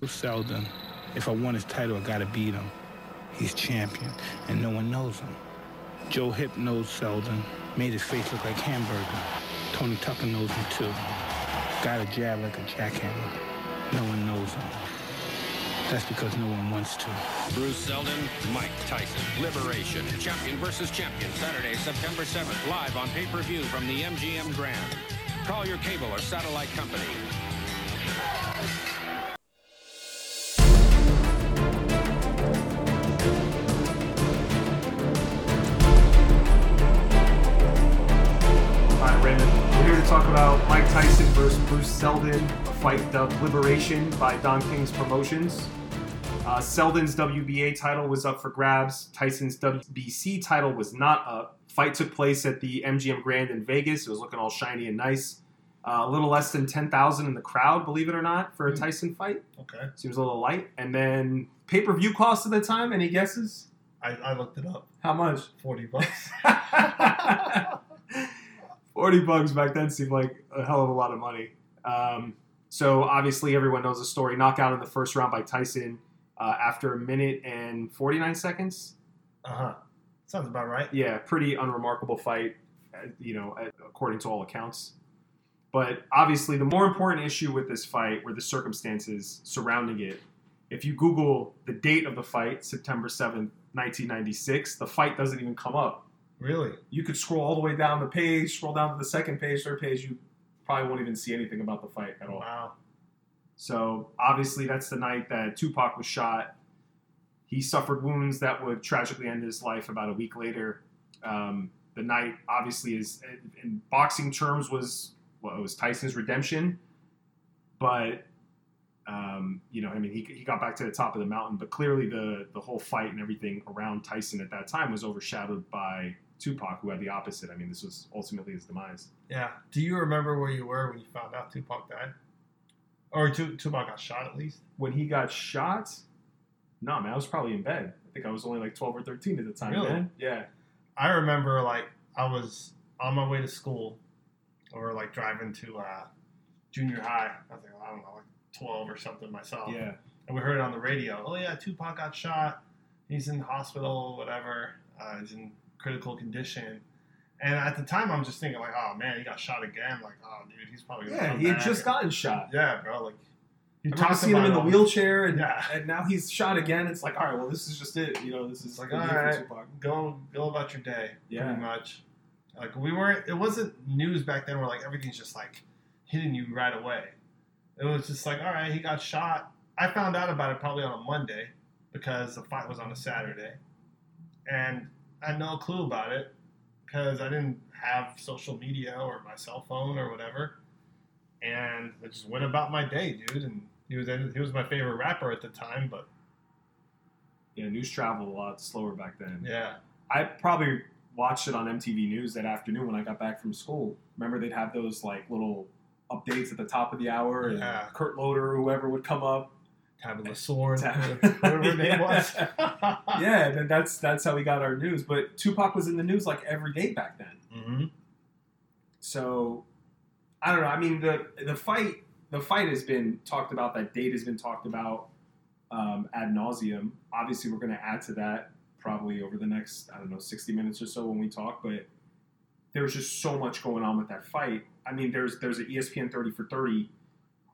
Bruce Seldon, if I want his title, I gotta beat him. He's champion, and no one knows him. Joe Hipp knows Seldon, made his face look like hamburger. Tony Tucker knows him too. Got a jab like a jackhammer. No one knows him. That's because no one wants to. Bruce Seldon, Mike Tyson. Liberation. Champion versus champion. Saturday, September 7th. Live on pay-per-view from the MGM Grand. Call your cable or satellite company. Bruce Seldon, fight dubbed Liberation by Don King's Promotions. Uh, Seldon's WBA title was up for grabs. Tyson's WBC title was not up. Fight took place at the MGM Grand in Vegas. It was looking all shiny and nice. Uh, a little less than 10,000 in the crowd, believe it or not, for a Tyson fight. Okay. Seems a little light. And then pay per view cost at the time, any guesses? I, I looked it up. How much? 40 bucks. 40 bucks back then seemed like a hell of a lot of money. Um, so obviously everyone knows the story. Knockout in the first round by Tyson uh, after a minute and 49 seconds. Uh huh. Sounds about right. Yeah, pretty unremarkable fight, uh, you know, uh, according to all accounts. But obviously the more important issue with this fight were the circumstances surrounding it. If you Google the date of the fight, September 7th, 1996, the fight doesn't even come up. Really? you could scroll all the way down the page, scroll down to the second page, third page, you probably won't even see anything about the fight at all. Wow. So obviously, that's the night that Tupac was shot. He suffered wounds that would tragically end his life about a week later. Um, the night, obviously, is in boxing terms was well, it was Tyson's redemption, but um, you know, I mean, he, he got back to the top of the mountain, but clearly the the whole fight and everything around Tyson at that time was overshadowed by Tupac, who had the opposite. I mean, this was ultimately his demise. Yeah. Do you remember where you were when you found out Tupac died? Or Tu- Tupac got shot at least? when he got shot, no man, I was probably in bed. I think I was only like twelve or thirteen at the time, Really? man. Yeah. I remember like I was on my way to school or like driving to uh, junior high. I think, I don't know, like 12 or something myself. Yeah. And we heard it on the radio. Oh, yeah, Tupac got shot. He's in the hospital, whatever. Uh, he's in critical condition. And at the time, I'm just thinking, like, oh, man, he got shot again. Like, oh, dude, he's probably to Yeah, come he had back. just gotten shot. Yeah, bro. Like, you I remember talked seeing him in the wheelchair, and, Yeah. and now he's shot again. It's like, all right, well, this is just it. You know, this is Like, all right, go go about your day, Yeah. pretty much. Like we weren't. It wasn't news back then where like everything's just like hitting you right away. It was just like, all right, he got shot. I found out about it probably on a Monday because the fight was on a Saturday, and I had no clue about it because I didn't have social media or my cell phone or whatever, and I just went about my day, dude. And he was in, he was my favorite rapper at the time, but Yeah, news traveled a lot slower back then. yeah, I probably watched it on MTV News that afternoon when I got back from school. Remember, they'd have those like little updates at the top of the hour, and Kurt Loder or whoever would come up. Tabitha Soren, whatever her name was. yeah, and then that's that's how we got our news. But Tupac was in the news like every day back then. hmm So I don't know. I mean, the the fight the fight has been talked about. That date has been talked about um, ad nauseum. Obviously, we're going to add to that probably over the next I don't know sixty minutes or so when we talk. But there's just so much going on with that fight. I mean, there's there's an ESPN thirty for thirty,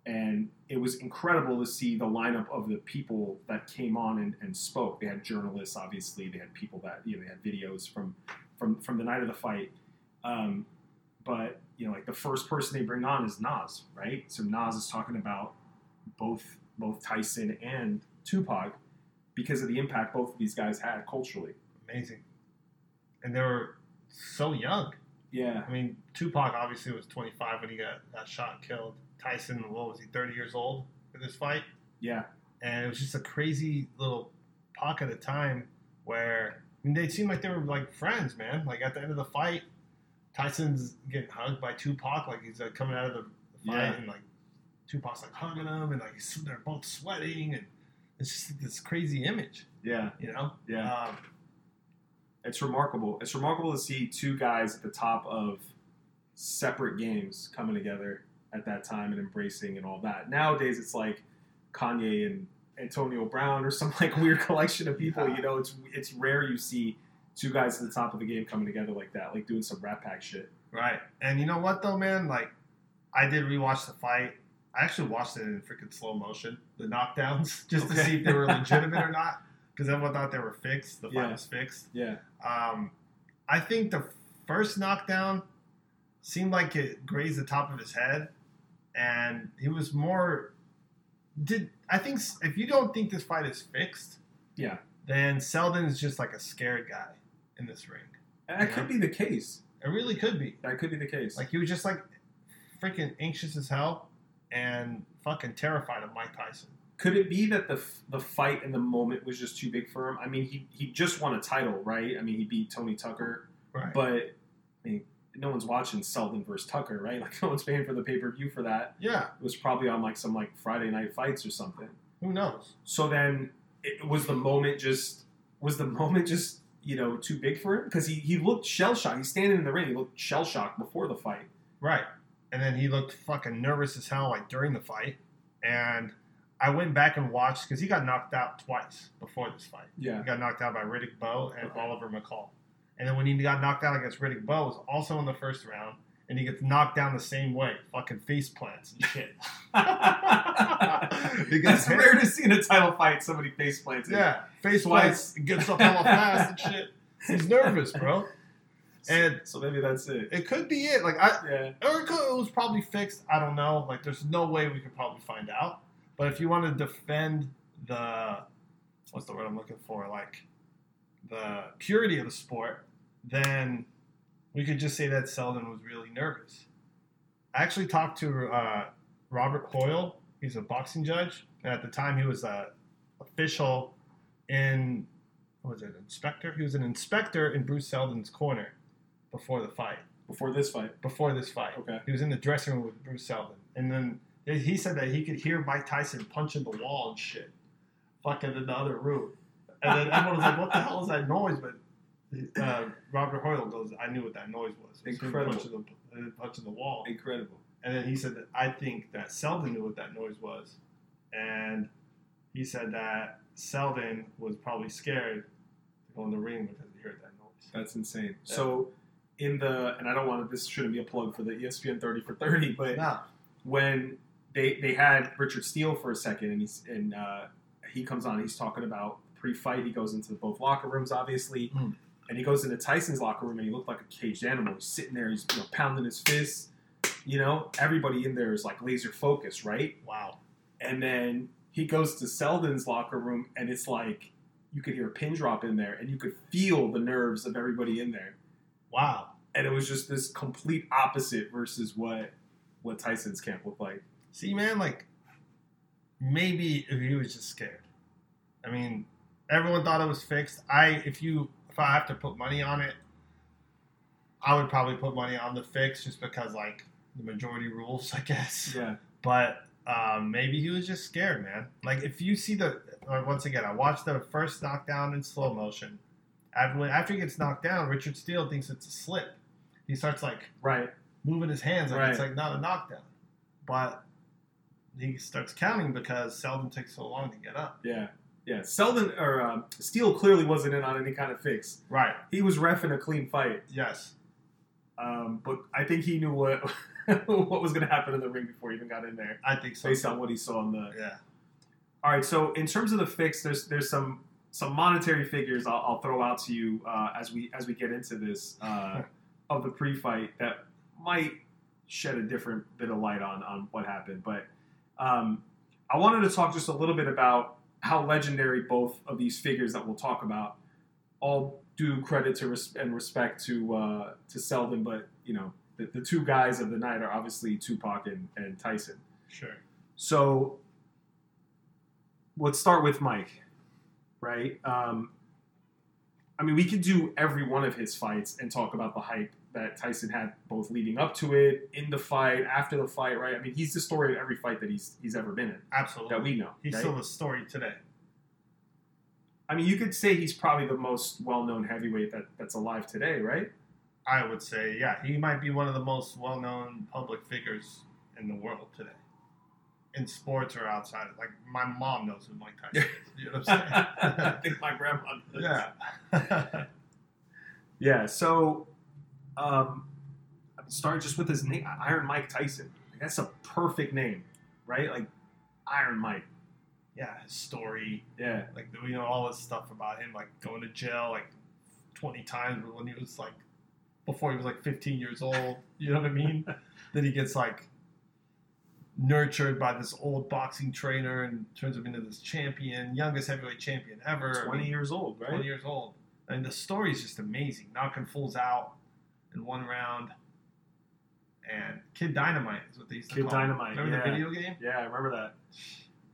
and it was incredible to see the lineup of the people that came on and, and spoke. They had journalists, obviously. They had people that you know they had videos from from from the night of the fight. Um, but you know, like the first person they bring on is Nas, right? So Nas is talking about both both Tyson and Tupac because of the impact both of these guys had culturally. Amazing. And they were so young. Yeah, I mean, Tupac obviously was 25 when he got, got shot and killed. Tyson, what was he, 30 years old for this fight? yeah, And it was just a crazy little pocket of time where I mean, they seemed like they were like friends, man. Like at the end of the fight, Tyson's getting hugged by Tupac, like he's like coming out of the, the fight, Yeah. and like Tupac's like hugging him, and like they're both sweating, and it's just like, this crazy image, yeah, you know? yeah. Um, It's remarkable. It's remarkable to see two guys at the top of separate games coming together at that time and embracing and all that. Nowadays, it's like Kanye and Antonio Brown or some like weird collection of people. Yeah. You know, it's it's rare you see two guys at the top of the game coming together like that, like doing some Rat Pack shit. Right. And you know what though, man? Like, I did rewatch the fight. I actually watched it in freaking slow motion, the knockdowns, just to see if they were legitimate or not. Because everyone thought they were fixed. The fight Yeah. was fixed. Yeah, Um, I think the first knockdown seemed like it grazed the top of his head, and he was more. Did I think if you don't think this fight is fixed, yeah, then Seldon is just like a scared guy in this ring. and that could be the case. It really could be. That could be the case. Like he was just like freaking anxious as hell and fucking terrified of Mike Tyson. Could it be that the the fight in the moment was just too big for him? I mean, he he just won a title, right? I mean, he beat Tony Tucker, Right. but I mean, no one's watching Seldon versus Tucker, right? Like, no one's paying for the pay per view for that. yeah. It was probably on like some like Friday night fights or something. Who knows? So then, it was the moment just was the moment just you know too big for him because he he looked shell shocked. He's standing in the ring. He looked shell shocked before the fight. Right. And then he looked fucking nervous as hell like during the fight. And I went back and watched because he got knocked out twice before this fight. Yeah. He got knocked out by Riddick Bowe and Okay. Oliver McCall. And then when he got knocked out against Riddick Bowe, was also in the first round. And he gets knocked down the same way, fucking face plants and shit. That's rare to see in a title fight somebody face plants. Yeah, face Twice. plants, gets up hella fast and shit. He's nervous, bro. And so maybe that's it. it could be it. Like I, Yeah. or it, could, it was probably fixed. I don't know. Like there's no way we could probably find out. But if you want to defend the, what's the word I'm looking for? Like the purity of the sport, then we could just say that Seldon was really nervous. I actually talked to uh, Robert Hoyle. He's a boxing judge, and at the time he was a official in what was it inspector? He was an inspector in Bruce Seldon's corner before the fight. Before this fight. Before this fight, Okay. he was in the dressing room with Bruce Seldon, and then he said that he could hear Mike Tyson punching the wall and shit, fucking in the other room. And then everyone was like, "What the hell is that noise?" But uh, Robert Hoyle goes, "I knew what that noise was. It was Incredible. punching the, uh, punching the wall." Incredible. And then he said that I think that Seldon knew what that noise was, and he said that Seldon was probably scared to go in the ring because he heard that noise. That's insane. So in the and I don't want to this shouldn't be a plug for the ESPN 30 for 30, but Nah, when they they had Richard Steele for a second and he's and uh, he comes on he's talking about pre-fight he goes into both locker rooms obviously Mm. and he goes into Tyson's locker room and he looked like a caged animal he's sitting there he's you know, pounding his fists you know everybody in there is like laser focused right wow. and then he goes to Seldon's locker room and it's like you could hear a pin drop in there and you could feel the nerves of everybody in there Wow. and it was just this complete opposite versus what what Tyson's camp looked like See, man, like maybe if he was just scared. I mean, everyone thought it was fixed. I, if you, if I have to put money on it, I would probably put money on the fix just because, like, the majority rules, I guess. yeah But um, maybe he was just scared, man. Like, if you see the, uh, once again, I watched the first knockdown in slow motion. After, after he gets knocked down, Richard Steele thinks it's a slip. He starts like right moving his hands like it's like not a knockdown. But he starts counting because Seldon takes so long to get up. Yeah, yeah. Seldon or um, Steele clearly wasn't in on any kind of fix. Right. He was refing a clean fight, Yes. um, but I think he knew what what was going to happen in the ring before he even got in there, I think so. based on what he saw in the. Yeah. All right, so in terms of the fix, there's there's some some monetary figures I'll, I'll throw out to you uh, as we as we get into this uh, of the pre-fight that might shed a different bit of light on on what happened. But um, I wanted to talk just a little bit about how legendary both of these figures that we'll talk about all do credit to res- and respect to uh, to Seldon, but you know the, the two guys of the night are obviously Tupac and, and Tyson. Sure. So let's start with Mike, right? Um, I mean, we could do every one of his fights and talk about the hype that Tyson had both leading up to it, in the fight, after the fight, right? I mean, he's the story of every fight that he's he's ever been in Absolutely. that we know. He's right? still the story today. I mean, you could say he's probably the most well-known heavyweight that, that's alive today, right? I would say, yeah, he might be one of the most well-known public figures in the world today. in sports or outside. Like my mom knows who Mike Tyson is. You know what I'm I think my grandma. does. yeah. Yeah. So, um, start just with his name, Iron Mike Tyson. That's a perfect name, right? Like Iron Mike. yeah, his story, Yeah. like we know all this stuff about him, like going to jail like twenty times when he was like before he was like fifteen years old. You know what I mean? then he gets like nurtured by this old boxing trainer and turns him into this champion, youngest heavyweight champion ever. I Twenty mean, years old, right? 20 years old. And the story is just amazing. Knocking fools out in one round. And Kid Dynamite is what they used to Kid call him. Dynamite, Remember yeah. the video game? Yeah, I remember that.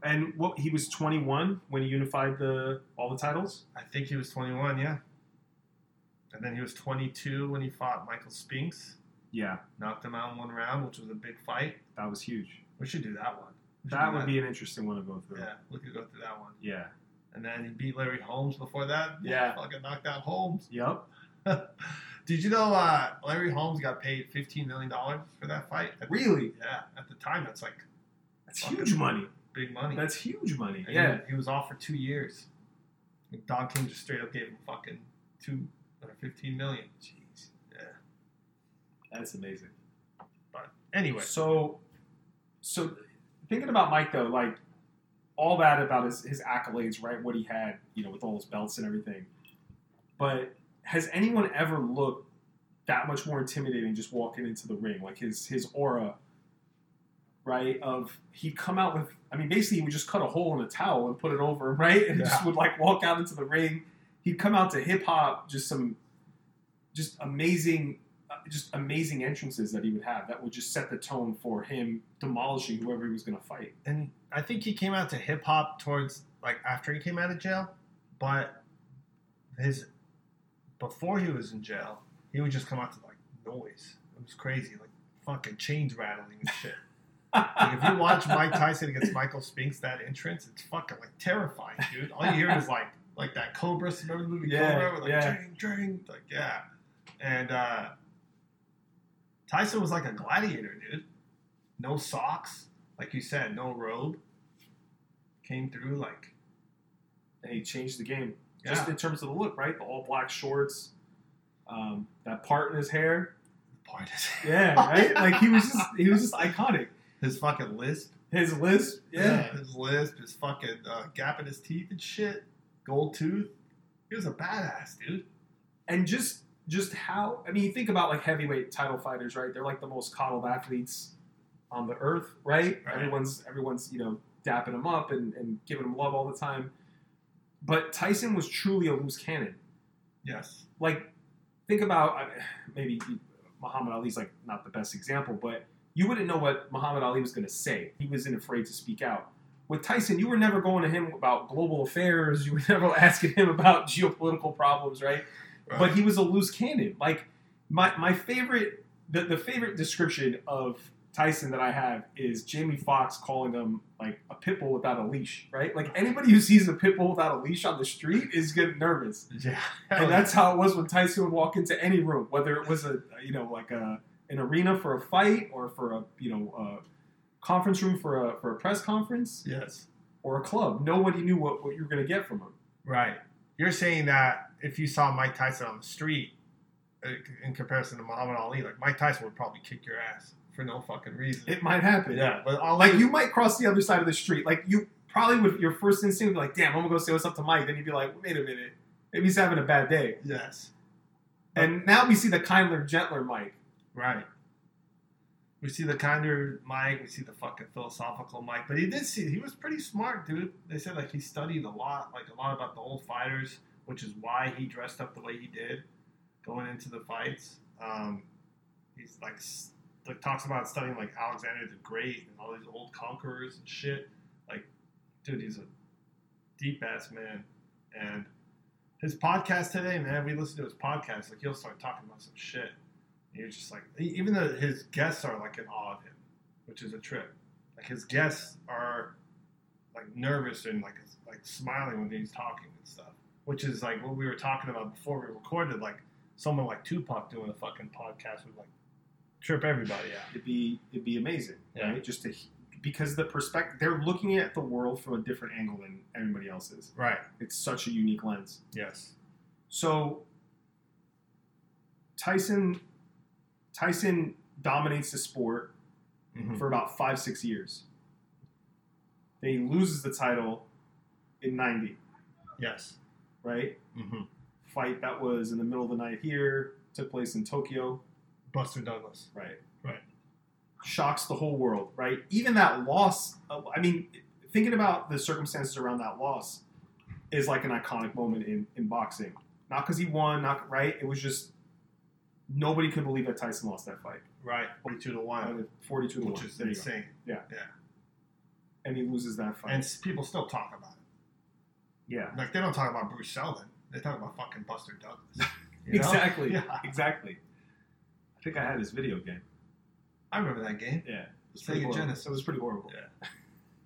And what he was 21 when he unified the all the titles. I think he was 21, yeah. And then he was 22 when he fought Michael Spinks. Yeah, Knocked him out in one round, which was a big fight. that was huge. We should do that one. That would be an interesting one to go through. Yeah, we could go through that one. Yeah. And then he beat Larry Holmes before that. Yeah. Fucking knocked out Holmes. Yep. Did you know uh, Larry Holmes got paid $15 million for that fight? At the- Really? Yeah, at the time, that's like That's huge money. big money. That's huge money. And Yeah. he, he was off for two years. And Don King just straight up gave him fucking two or fifteen million. Jeez. Yeah. That's amazing. But anyway, So, so thinking about Mike though, like all that about his his accolades, right? What he had, you know, with all his belts and everything. But has anyone ever looked that much more intimidating just walking into the ring? Like his his aura, right? Of he'd come out with, I mean, basically he would just cut a hole in a towel and put it over him, right? And just would like walk out into the ring. He'd come out to hip hop, just some, just amazing uh, just amazing entrances that he would have that would just set the tone for him demolishing whoever he was going to fight. and I think he came out to hip hop towards like after he came out of jail, but his before he was in jail, he would just come out to like noise. It was crazy, like fucking chains rattling and shit. like if you watch Mike Tyson against Michael Spinks, that entrance, it's fucking like terrifying, dude. All you hear is like like that Cobra. Remember the movie Yeah, Cobra? With like yeah. dring, like yeah. And uh, Tyson was like a gladiator, dude. No socks, like you said, no robe. Came through like And he changed the game just Yeah. in terms of the look, right? The all black shorts, um, that part in his hair. part is Yeah, right. like he was just he was just iconic. his fucking lisp. His lisp, yeah. his lisp, his fucking uh, gap in his teeth and shit. Gold tooth. He was a badass, dude. and just just how I mean, you think about like heavyweight title fighters, right? They're like the most coddled athletes on the earth, right? Right. Everyone's everyone's you know dapping them up and, and giving them love all the time. But Tyson was truly a loose cannon. Yes. Like, think about I- maybe Muhammad Ali's like not the best example, but you wouldn't know what Muhammad Ali was going to say. He wasn't afraid to speak out. With Tyson, you were never going to him about global affairs. You were never asking him about geopolitical problems, right? but he was a loose cannon. Like my my favorite the, the favorite description of Tyson that I have is Jamie Foxx calling him like a pit bull without a leash, right? Like anybody who sees a pit bull without a leash on the street is getting nervous. yeah. And that's how it was when Tyson would walk into any room, whether it was a you know like a an arena for a fight or for a you know a conference room for a for a press conference yes. or a club. Nobody knew what, what you were going to get from him. Right. You're saying that if you saw Mike Tyson on the street, uh, in comparison to Muhammad Ali, like Mike Tyson would probably kick your ass for no fucking reason. It might happen. yeah, but Ali, like you might cross the other side of the street. Like you probably would. Your first instinct would be like, "Damn, I'm gonna go say what's up to Mike." Then you'd be like, "Wait a minute, maybe he's having a bad day." Yes. And now we see the kinder, gentler Mike. Right. We see the kinder Mike. We see the fucking philosophical Mike. But he did see he was pretty smart, dude. They said like he studied a lot, like a lot about the old fighters, which is why he dressed up the way he did, going into the fights. Um, he's like like talks about studying like Alexander the Great and all these old conquerors and shit. Like, dude, he's a deep ass man. And his podcast today, man, we listened to his podcast. Like he'll start talking about some shit. And you're just like, even though his guests are like in awe of him, which is a trip. Like his guests are like nervous and like like smiling when he's talking and stuff, which is like what we were talking about before we recorded. Like someone like Tupac doing a fucking podcast would like trip everybody out. It'd be it'd be amazing, Yeah. right? Just to because the perspective they're looking at the world from a different angle than everybody else is. Right. It's such a unique lens. Yes. So Tyson Tyson dominates the sport Mhm. for about five six years. Then he loses the title in '90, Yes. right? hmm Fight that was in the middle of the night here took place in Tokyo, Buster Douglas. right? Right. Shocks the whole world, right? Even that loss. uh, I mean, thinking about the circumstances around that loss is like an iconic moment in in boxing. Not because he won, not right. It was just nobody could believe that Tyson lost that fight. Right. Forty-two to one, Forty-two to which one. is insane. Yeah, yeah. and he loses that fight. And people still talk about it. yeah, Like they don't talk about Bruce Seldon. They talk about fucking Buster Douglas. You know? exactly, Yeah. exactly. I think I had his video game. I remember that game. Yeah, it was Sega pretty horrible. Genesis. It was pretty horrible.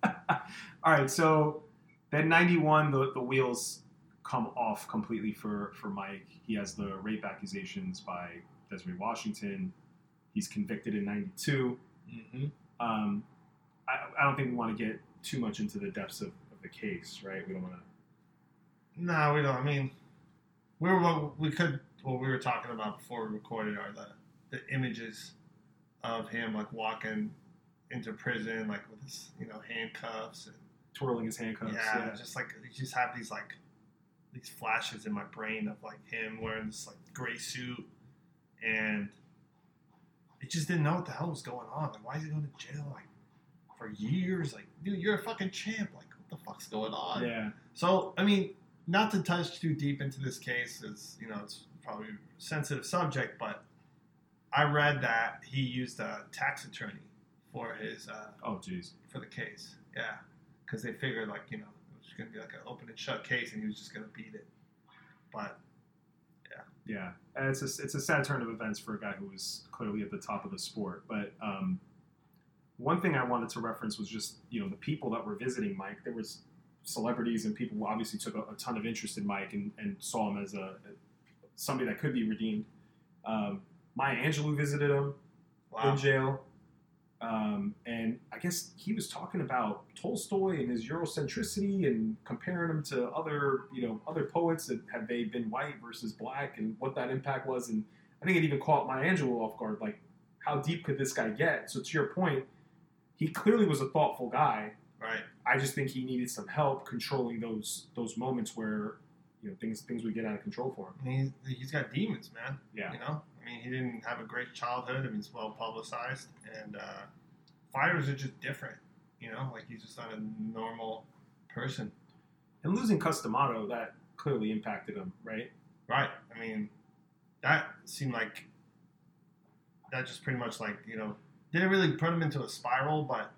Yeah. All right, so then '91, the the wheels come off completely for for Mike. He has the rape accusations by Desiree Washington. He's convicted in '92. Mm-hmm. Um, I, I don't think we want to get too much into the depths of, of the case, right? We don't want to. No, we don't. I mean, we were what we could. What we were talking about before we recorded are the the images of him like walking into prison, like with his you know handcuffs and Twirling his handcuffs. yeah, just like you just have these like these flashes in my brain of like him wearing this like gray suit and he just didn't know what the hell was going on. Like, why is he going to jail like for years? Like, dude, you're a fucking champ. Like, what the fuck's going on? yeah. So, I mean, not to touch too deep into this case, is you know, it's probably a sensitive subject, but I read that he used a tax attorney for his uh, Oh, jeez. for the case. Yeah, because they figured like you know it was going to be like an open and shut case, and he was just going to beat it. But Yeah, and it's a, it's a sad turn of events for a guy who was clearly at the top of the sport. But um, one thing I wanted to reference was just you know the people that were visiting Mike. There was celebrities and people who obviously took a, a ton of interest in Mike and, and saw him as a, somebody that could be redeemed. Um, Maya Angelou visited him wow, in jail. Um, and I guess he was talking about Tolstoy and his Eurocentricity and comparing him to other, you know, other poets that had they been white versus black and what that impact was. And I think it even caught Maya Angelou off guard. Like, how deep could this guy get? So to your point, he clearly was a thoughtful guy. right? I just think he needed some help controlling those those moments where, you know, things things would get out of control for him. Mean, he's, he's got demons, man. Yeah. You know, mean, he didn't have a great childhood. I mean, it's well publicized, and uh, fighters are just different. You know, like he's just not a normal person. And losing Cus D'Amato, that clearly impacted him, right? Right. I mean, that seemed like that just pretty much like you know didn't really put him into a spiral, but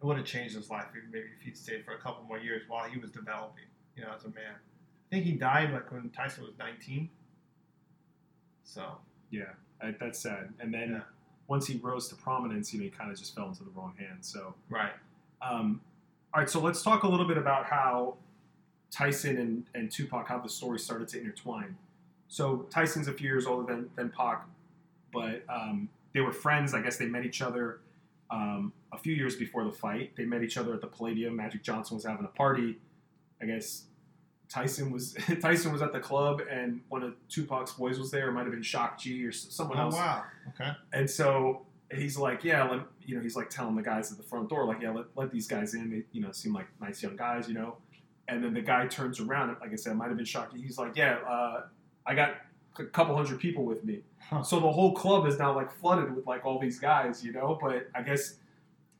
it would have changed his life maybe if he'd stayed for a couple more years while he was developing. You know, as a man. I think he died like when Tyson was 19. So Yeah, I, that's sad. And then Yeah. once he rose to prominence, you know, he kind of just fell into the wrong hands. So, right. um, all right, so let's talk a little bit about how Tyson and, and Tupac, how the story started to intertwine. So Tyson's a few years older than, than Pac, but um, they were friends. I guess they met each other um, a few years before the fight. They met each other at the Palladium. Magic Johnson was having a party. I guess Tyson was Tyson was at the club, and one of Tupac's boys was there. It might have been Shock G or someone Oh else. wow. Okay. And so he's like, yeah, let, you know, he's like telling the guys at the front door, like, yeah, let, let these guys in. They, you know, seem like nice young guys, you know. And then the guy turns around, like I said, it might have been Shock G. He's like, yeah, uh, I got a couple hundred people with me. Huh. So the whole club is now like flooded with like all these guys, you know. But I guess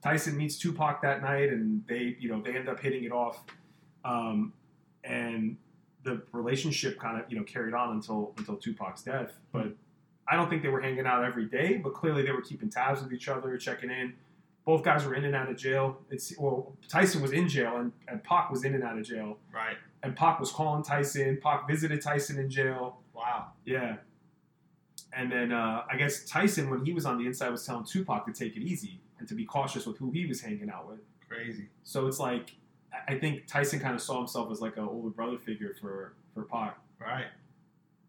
Tyson meets Tupac that night, and they, you know, they end up hitting it off. Um, and the relationship kind of, you know, carried on until until Tupac's death. But I don't think they were hanging out every day, but clearly they were keeping tabs with each other, checking in. Both guys were in and out of jail. It's well, Tyson was in jail and, and Pac was in and out of jail. Right. And Pac was calling Tyson. Pac visited Tyson in jail. Wow. Yeah. And then uh, I guess Tyson, when he was on the inside, was telling Tupac to take it easy and to be cautious with who he was hanging out with. Crazy. So it's like I- think Tyson kind of saw himself as like an older brother figure for for Pac. Right.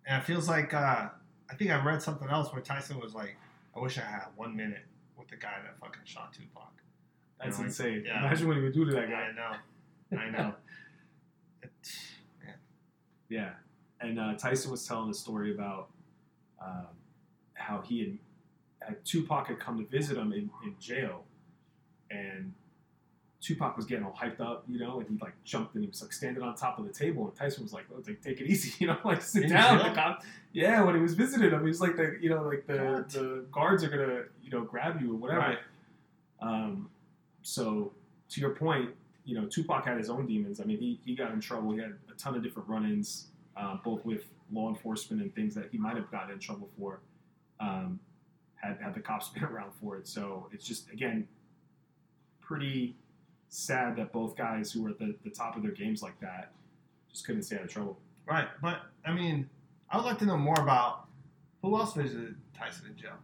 And it feels like uh, I think I read something else where Tyson was like, "I wish I had one minute with the guy that fucking shot Tupac." That's You know, like, insane. yeah. Imagine what he would do to that guy. I know. I know. Yeah, and uh, Tyson was telling a story about um, how he had, had Tupac had come to visit him in, in jail, and Tupac was getting all hyped up, you know, and he like jumped and he was like standing on top of the table, and Tyson was like, "Oh, like take it easy, you know, like sit In down." jail? The cop- yeah, when he was visiting him, he was like, the you know, like the the guards are gonna you know grab you or whatever. Right. Um, so to your point, you know, Tupac had his own demons. I mean, he, he got in trouble. He had a ton of different run-ins, uh, both with law enforcement and things that he might have gotten in trouble for. Um, had had the cops been around for it. So it's just again pretty sad that both guys who were at the, the top of their games like that just couldn't stay out of trouble. Right, but I mean, I would like to know more about who else visited Tyson in jail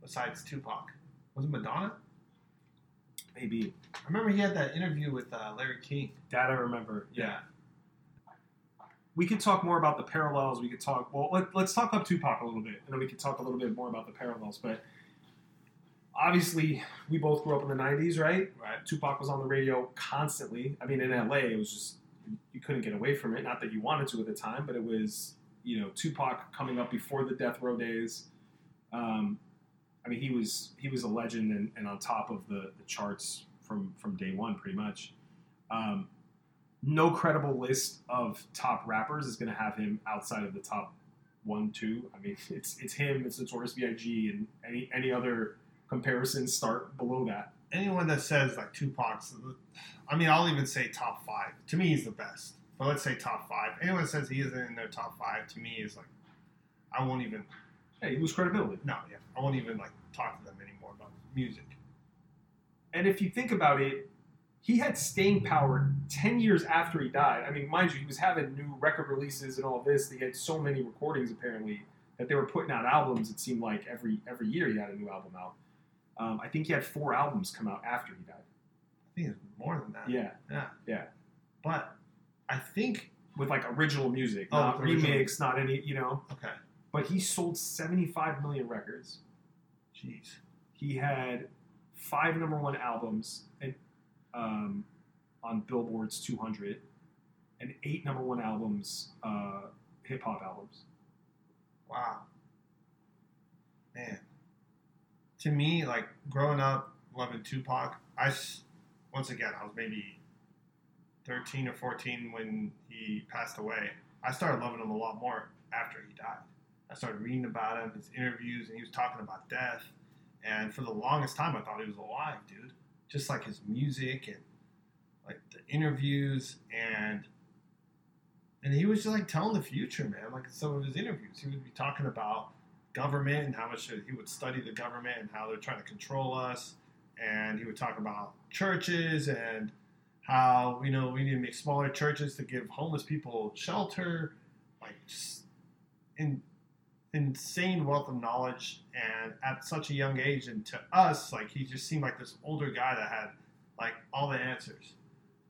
besides Tupac. Was it Madonna? Maybe I remember he had that interview with uh, Larry King. that I remember. Yeah. We could talk more about the parallels. We could talk. Well, let, let's talk about Tupac a little bit, and then we could talk a little bit more about the parallels. But obviously, we both grew up in the '90s, right? Right. Tupac was on the radio constantly. I mean, in LA, it was just you couldn't get away from it. Not that you wanted to at the time, but it was you know Tupac coming up before the death row days. Um, I mean, he was he was a legend and, and on top of the, the charts from from day one, pretty much. Um, no credible list of top rappers is going to have him outside of the top one, two. I mean, it's it's him, it's Notorious B.I.G. and any any other comparisons start below that. Anyone that says like Tupac's, I mean, I'll even say top five. To me, he's the best. But let's say top five. Anyone that says he isn't in their top five, to me, is like, I won't even. Hey, he lose credibility. No, yeah, I won't even like talk to them anymore about music. And if you think about it, he had staying power 10 years after he died. I mean, mind you, he was having new record releases and all this. He had so many recordings, apparently, that they were putting out albums, it seemed like every every year he had a new album out. Um, I think he had four albums come out after he died. I think it's more than that. Yeah. Yeah. Yeah. But I think With like original music, Oh, not original. remix, not any, you know. okay. But he sold 75 million records. Jeez. He had five number one albums and, um, on Billboard's 200 and eight number one albums, uh, hip hop albums. Wow. Man. To me, like growing up loving Tupac, I once again I was maybe thirteen or fourteen when he passed away. I started loving him a lot more after he died. I started reading about him, his interviews, and he was talking about death. And for the longest time, I thought he was alive, dude. Just like his music and like the interviews and and he was just like telling the future, man. Like in some of his interviews, he would be talking about government and how much he would study the government and how they're trying to control us. And he would talk about churches and how you know we need to make smaller churches to give homeless people shelter. Like just in insane wealth of knowledge and at such a young age and to us like he just seemed like this older guy that had like all the answers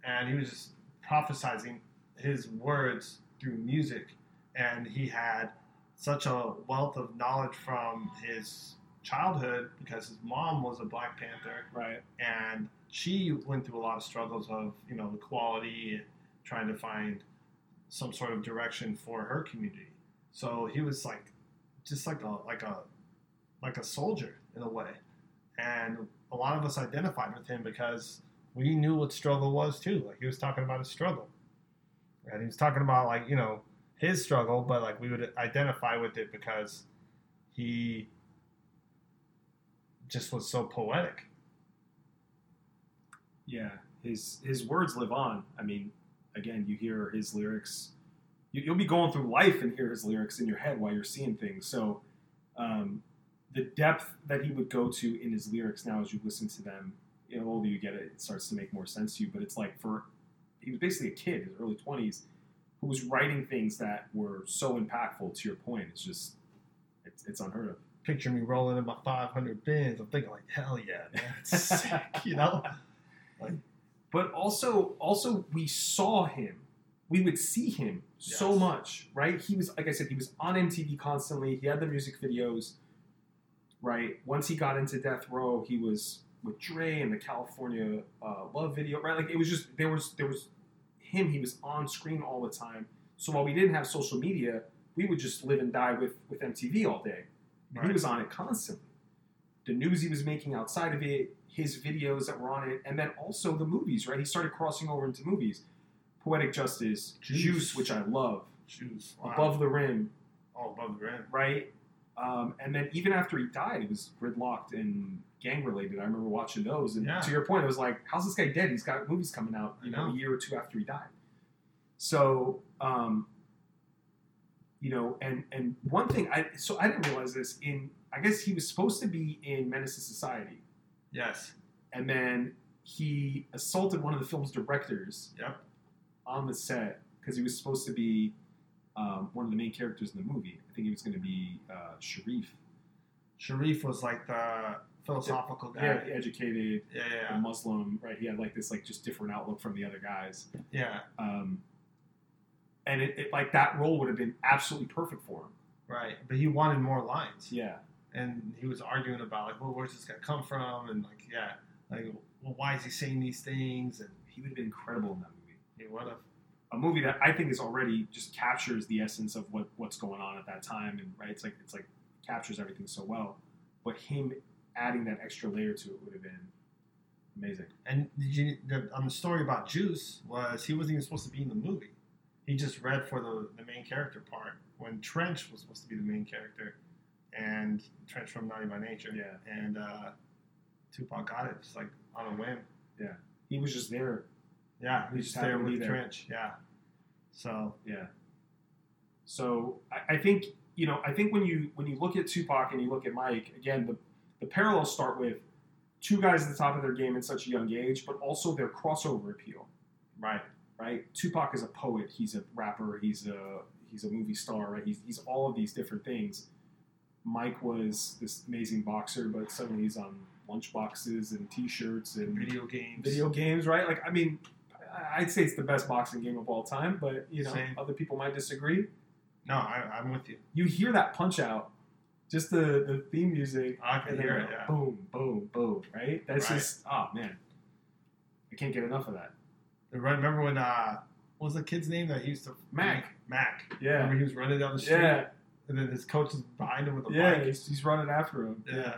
and he was just prophesizing his words through music and he had such a wealth of knowledge from his childhood because his mom was a black panther. Right. and she went through a lot of struggles of you know equality and trying to find some sort of direction for her community. So he was like just like a like a like a soldier in a way. And a lot of us identified with him because we knew what struggle was too. Like he was talking about his struggle. And he was talking about like you know his struggle but like we would identify with it because he just was so poetic Yeah. His his words live on. I mean, again, you hear his lyrics. You, you'll be going through life and hear his lyrics in your head while you're seeing things. So, um, the depth that he would go to in his lyrics now, as you listen to them, the older you get, it, it starts to make more sense to you. But it's like for he was basically a kid, his early twenties, who was writing things that were so impactful. To your point, it's just it's, it's unheard of. picture me rolling in my 500 Benz. I'm thinking like, hell yeah, man, it's sick, you know? Like, but also also we saw him we would see him so much right he was like i said he was on mtv constantly he had the music videos right once he got into death row he was with Dre and the California uh, Love video, right? Like it was just there was there was him. He was on screen all the time. So while we didn't have social media, we would just live and die with with MTV all day. And He was on it constantly. The news he was making outside of it, his videos that were on it, and then also the movies, right? He started crossing over into movies. Poetic Justice, Juice. Juice, which I love, Juice. Wow. Above the Rim, Oh, above the rim. right? Um, and then even after he died, it was Gridlock'd and gang related. I remember watching those, and Yeah. to your point, I was like, "How's this guy dead? He's got movies coming out, you know, know. a year or two after he died." So, um, you know, and and one thing I so I didn't realize this in I guess he was supposed to be in Menace to Society, Yes. and then he assaulted one of the film's directors Yep. on the set because he was supposed to be um, one of the main characters in the movie. I think he was going to be uh, Sharif. Sharif was like the philosophical Yeah, guy. educated, Yeah, a yeah, Muslim, right? He had like this like just different outlook from the other guys. yeah. Um, and it, it like that role would have been absolutely perfect for him. Right. But he wanted more lines. Yeah, and he was arguing about like, well, where's this guy come from, and like, yeah, like, well, why is he saying these things? And he would have been incredible in that movie. he would have. A movie that I think is already just captures the essence of what what's going on at that time, and right, it's like it's like captures everything so well. But him adding that extra layer to it would have been amazing. And did you, the, on the story about Juice was he wasn't even supposed to be in the movie. He just read for the, the main character part when Treach was supposed to be the main character, and Treach from Naughty by Nature. Yeah. And uh, Tupac got it just like on a whim. Yeah. He was just there. Yeah, He he just there happened to be with there. Treach. Yeah. So Yeah. So I, I think you know I think when you when you look at Tupac and you look at Mike again the the parallels start with two guys at the top of their game at such a young age, but also their crossover appeal. right, Right? Tupac is a poet. He's a rapper. He's a he's a movie star. Right? He's he's all of these different things. Mike was this amazing boxer, but suddenly he's on lunchboxes and T-shirts and video games. video games, right? Like, I mean, I'd say it's the best boxing game of all time, but you know, Same. other people might disagree. No, I, I'm with you. You hear that punch out, just the the theme music, I can hear it. Yeah. boom, boom, boom, right? That's Right. just oh man, I can't get enough of that. Remember when uh, what was the kid's name that he used to Mac. Mac. Yeah, Remember he was running down the street, yeah, and then his coach is behind him with a yeah. bike. He's, he's running after him. Yeah.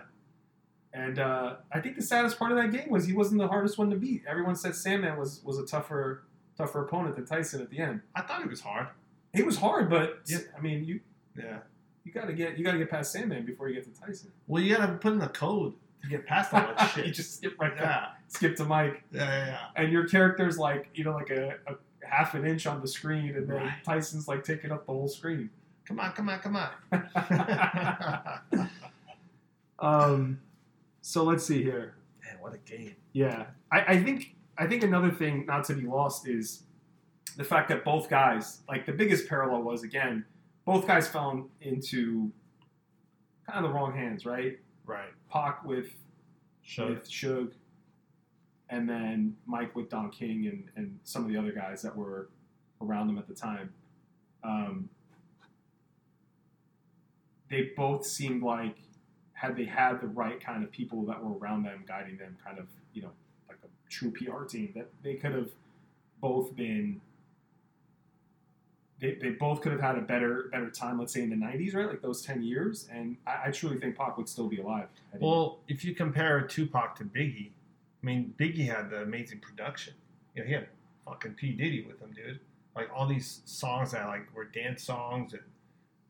And uh, I think the saddest part of that game was he wasn't the hardest one to beat. Everyone said Sandman was was a tougher tougher opponent than Tyson at the end. I thought it was hard. It was hard, but Yeah. I mean, you Yeah. You gotta get you gotta get past Sandman before you get to Tyson. Well, you gotta put in the code to get past all that shit. you just skip right there. yeah. Skip to Mike, Yeah, yeah, yeah. and your character's like you know like a, a half an inch on the screen, and then Right. Tyson's like taking up the whole screen. Come on, come on, come on. um, so let's see here. Man, what a game. Yeah, I, I think I think another thing not to be lost is the fact that both guys, like the biggest parallel was again, both guys fell into kind of the wrong hands, right? Right. Pac with Sure. with Suge, and then Mike with Don King and, and some of the other guys that were around them at the time. Um, they both seemed like had they had the right kind of people that were around them, guiding them, kind of you know like a true PR team, that they could have both been. They, they both could have had a better better time, let's say in the '90s, right? Like those ten years, and I, I truly think Pac would still be alive. Well, if you compare Tupac to Biggie, I mean, Biggie had the amazing production. You know, he had fucking P Diddy with him, dude. Like all these songs that like were dance songs and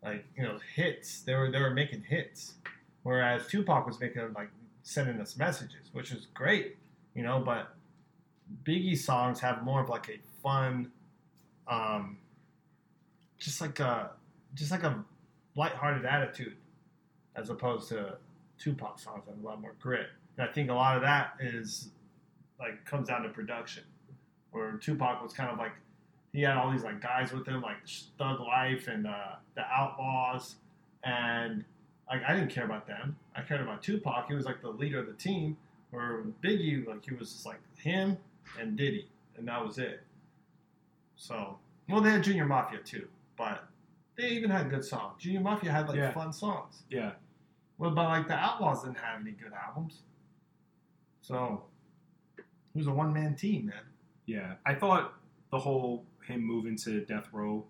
like you know hits. They were they were making hits, whereas Tupac was making like sending us messages, which was great, you know. But Biggie songs have more of like a fun, um, just like a just like a lighthearted attitude, as opposed to Tupac songs have a lot more grit. And I think a lot of that is like comes down to production, where Tupac was kind of like he had all these like guys with him, like Thug Life and uh, the Outlaws, and like I didn't care about them. I cared about Tupac. He was like the leader of the team. Where Biggie, like he was just like him and Diddy, and that was it. So, well, they had Junior Mafia too, but they even had good songs. Junior Mafia had like Yeah. fun songs. yeah, Well, but like the Outlaws didn't have any good albums. So he was a one man team, man. Yeah, I thought the whole him moving to death row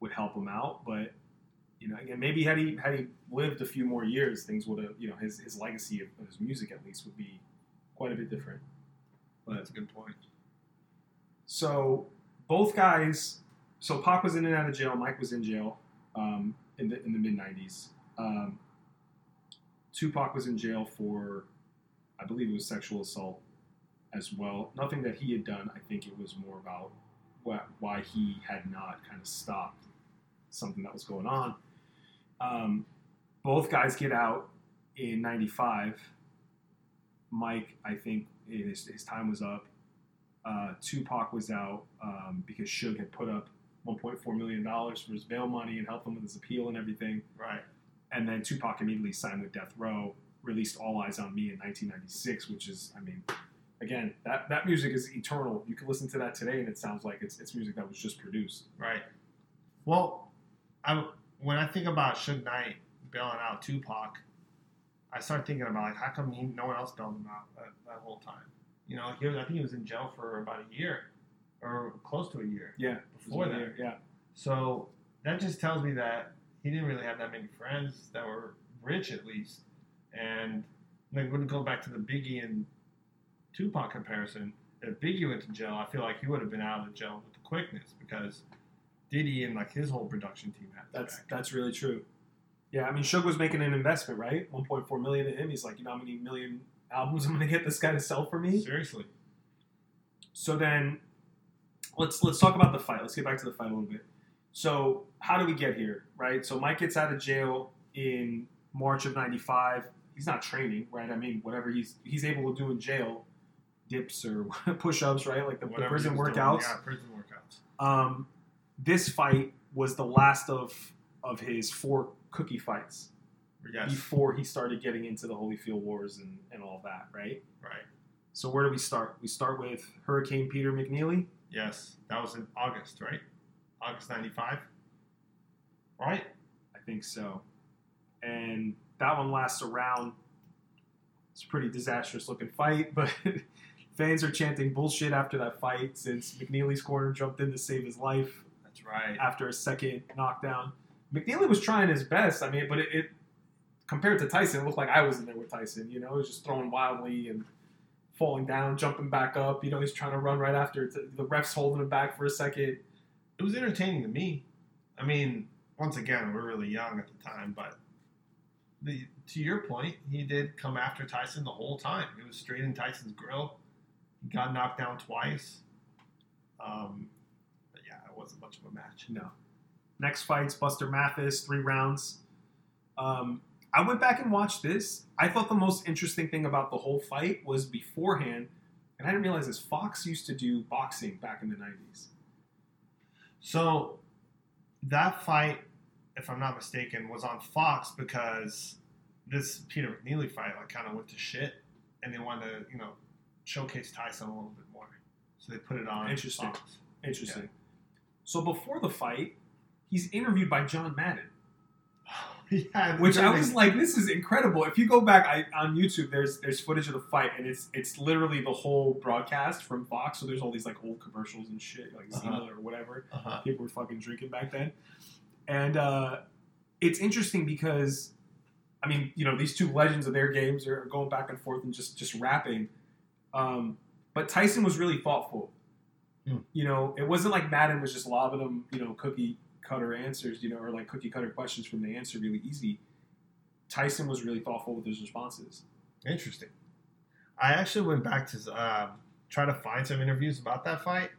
would help him out, but you know, again, maybe had he had he lived a few more years, things would have, you know, his his legacy of, of his music at least would be quite a bit different. But That's a good point. so both guys, so Pac was in and out of jail, Mike was in jail um, in the in the mid '90s. Um, Tupac was in jail for, I believe it was sexual assault as well. Nothing that he had done. I think it was more about why, why he had not kind of stopped something that was going on. Um, both guys get out in '95. Mike, I think his, his time was up. Uh, Tupac was out um, because Suge had put up 1.4 million dollars for his bail money and help him with his appeal and everything. Right. And then Tupac immediately signed with Death Row, released All Eyes on Me in 1996, which is, I mean, again, that, that music is eternal. You can listen to that today and it sounds like it's, it's music that was just produced. Right. Well, I when I think about Suge Knight bailing out Tupac, I start thinking about like how come he, no one else bailed him out that, that whole time? You know, he was, I think he was in jail for about a year or close to a year Yeah. before that. Yeah. So that just tells me that he didn't really have that many friends that were rich, at least. And like when we go back to the Biggie and Tupac comparison, if Biggie went to jail, I feel like he would have been out of jail with the quickness because Diddy and like his whole production team had That's back. that's really true. Yeah, I mean, Suge was making an investment, right? 1.4 million to him. He's like, you know how many million albums I'm going to get this guy to sell for me? seriously. So then, let's let's talk about the fight. Let's get back to the fight a little bit. So how do we get here, right? So Mike gets out of jail in March of '95. He's not training, right? I mean, whatever he's he's able to do in jail, dips or push-ups, right? Like the, the prison was doing, workouts. Yeah, prison workouts. Um, this fight was the last of of his four cookie fights Yes. before he started getting into the Holyfield Wars and, and all that, right? Right. So where do we start? We start with Hurricane Peter McNeely. Yes. That was in August, right? August 95. Right? I think so. And that one lasts around. It's a pretty disastrous looking fight, but fans are chanting bullshit after that fight since McNeely's corner jumped in to save his life That's right. after a second knockdown. McNeely was trying his best. I mean, but it, it compared to Tyson, it looked like I was in there with Tyson. You know, he was just throwing wildly and falling down, jumping back up. You know, he's trying to run right after it. the refs holding him back for a second. it was entertaining to me. I mean, once again, we're really young at the time, but the, to your point, he did come after Tyson the whole time. He was straight in Tyson's grill. He got knocked down twice. Um, but yeah, it wasn't much of a match. No. Next fight's Buster Mathis, three rounds. Um, I went back and watched this. I thought the most interesting thing about the whole fight was beforehand, and I didn't realize this. Fox used to do boxing back in the '90s. So that fight, if I'm not mistaken, was on Fox because this Peter McNeely fight like kind of went to shit, and they wanted to you know showcase Tyson a little bit more, so they put it on Interesting. Fox. Interesting. So before the fight, he's interviewed by John Madden, yeah, which I was like, "This is incredible." If you go back I, on YouTube, there's there's footage of the fight, and it's it's literally the whole broadcast from Fox. So there's all these like old commercials and shit, like Uh-huh. Zima or whatever. Uh-huh. people were fucking drinking back then. And uh, it's interesting because, I mean, you know, these two legends of their games are going back and forth and just just rapping. Um, but Tyson was really thoughtful. Hmm. You know, it wasn't like Madden was just lobbing him, you know, cookie cutter answers, you know, or like cookie cutter questions from the answer really easy. Tyson was really thoughtful with his responses. Interesting. I actually went back to uh, try to find some interviews about that fight,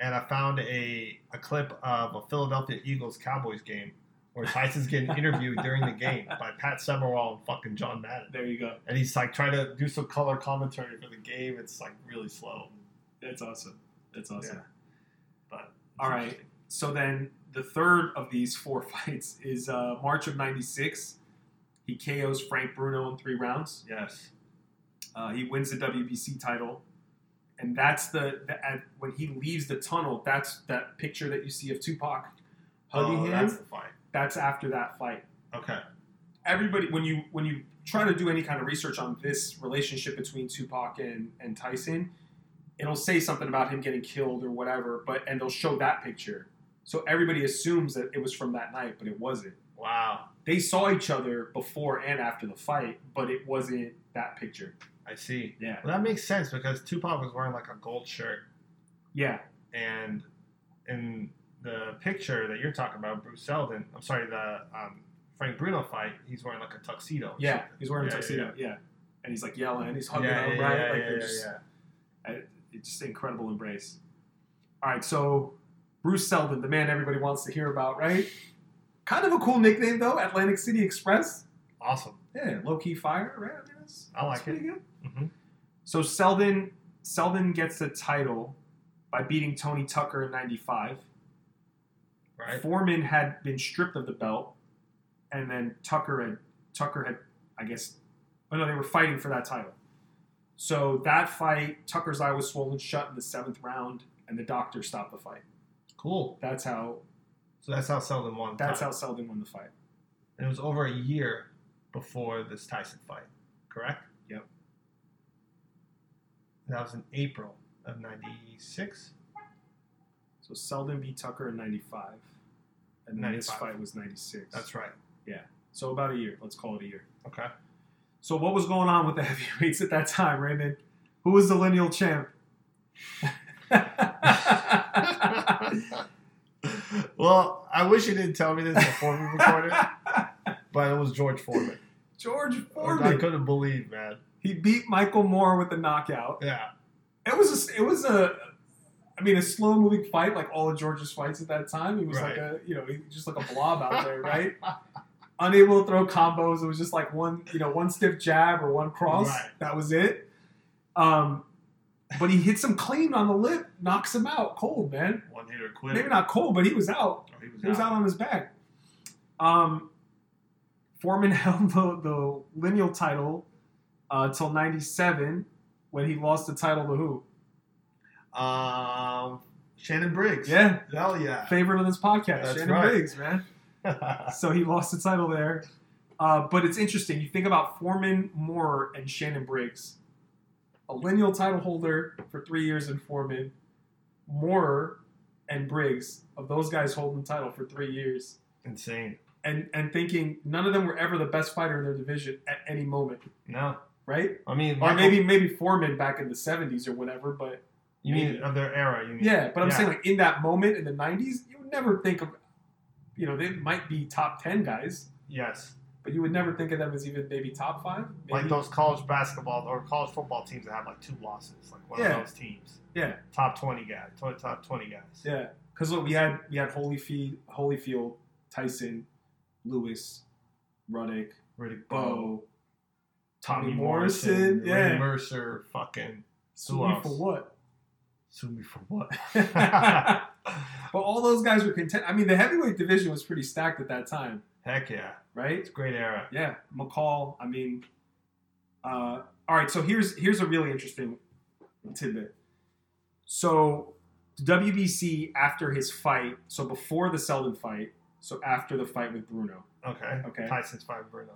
and I found a, a clip of a Philadelphia Eagles Cowboys game where Tyson's getting interviewed during the game by Pat Summerall and fucking John Madden. There you go. And he's like trying to do some color commentary for the game. It's like really slow. That's awesome. That's awesome. Yeah. But All right. So then the third of these four fights is uh, March of '96. He KOs Frank Bruno in three rounds. Yes. Uh, he wins the WBC title, and that's the, the at, when he leaves the tunnel. That's that picture that you see of Tupac hugging oh, him. that's the fight. That's after that fight. Okay. Everybody, when you when you try to do any kind of research on this relationship between Tupac and, and Tyson, it'll say something about him getting killed or whatever, but and they'll show that picture. So everybody assumes that it was from that night, but it wasn't. Wow. They saw each other before and after the fight, but it wasn't that picture. I see. Yeah. Well, that makes sense because Tupac was wearing like a gold shirt, Yeah. and in the picture that you're talking about, Bruce Seldon, I'm sorry, the um, Frank Bruno fight, he's wearing like a tuxedo. Yeah. He's wearing a Yeah, tuxedo. Yeah. And he's like yelling, he's hugging yeah, him, yeah, right? yeah, like yeah, yeah, just, yeah. It's just an incredible embrace. All right, so Bruce Seldon, the man everybody wants to hear about, right? Kind of a cool nickname though, Atlantic City Express. Awesome. Yeah, low key fire, right? I, mean, that's, I like that's pretty good. hmm So Seldon, Seldon gets the title by beating Tony Tucker in '95. Right. Foreman had been stripped of the belt, and then Tucker had Tucker had, I guess, oh no, they were fighting for that title. So that fight, Tucker's eye was swollen shut in the seventh round, and the doctor stopped the fight. Cool. That's how So that's how Seldon won. the that's how title. Seldon won the fight. And it was over a year before this Tyson fight, correct? Yep. That was in April of '96. So Seldon beat Tucker in '95, and then this fight was '96. That's right. Yeah. So about a year. Let's call it a year. Okay. So what was going on with the heavyweights at that time, Raymond? Who was the lineal champ? well, I wish you didn't tell me this before we recorded, but it was George Foreman. George Foreman. I couldn't believe, man. He beat Michael Moorer with a knockout. Yeah. It was a, it was a, I mean, a slow moving fight like all of George's fights at that time. He was like a, you know, just like a blob out there, right? Unable to throw combos. It was just like one, you know, one stiff jab or one cross. Right. That was it. Um, but he hits him clean on the lip, knocks him out cold, man. One hitter quit. Maybe not cold, but he was out. Oh, he was, He was out on his back. Um, Foreman held the, the lineal title uh, till '97 when he lost the title to who? Um, Shannon Briggs. Yeah, Hell yeah. favorite of this podcast, That's Shannon right. Briggs, man. So he lost the title there. Uh, but it's interesting. You think about Foreman, Moore, and Shannon Briggs. A lineal title holder for three years in Foreman, Moore and Briggs, of those guys holding the title for three years. Insane. and and thinking none of them were ever the best fighter in their division at any moment, No. right? I mean, Or maybe maybe Foreman back in the '70s or whatever. But you mean of their era. You mean? yeah, but I'm Yeah. saying like in that moment in the '90s, you would never think of, you know, they might be top ten guys, Yes. But you would never think of them as even maybe top five. Maybe. Like those college basketball or college football teams that have like two losses, like one Yeah. of those teams. Yeah. Top twenty guys, top twenty guys. Yeah, because look, we had we had Holyfield, Holyfield, Tyson, Lewis, Ruddock, Riddick Bowe, Bo, Tommy Tommy Morrison, Morrison, Ray. Mercer, fucking sue Who me else? for what? sue me for what? But all those guys were content. I mean, the heavyweight division was pretty stacked at that time, Heck yeah, right? it's a great era. Yeah, McCall. I mean, uh, all right. So here's here's a really interesting tidbit. So WBC after his fight, so before the Seldon fight, so after the fight with Bruno, Okay. Okay. Tyson's five Bruno.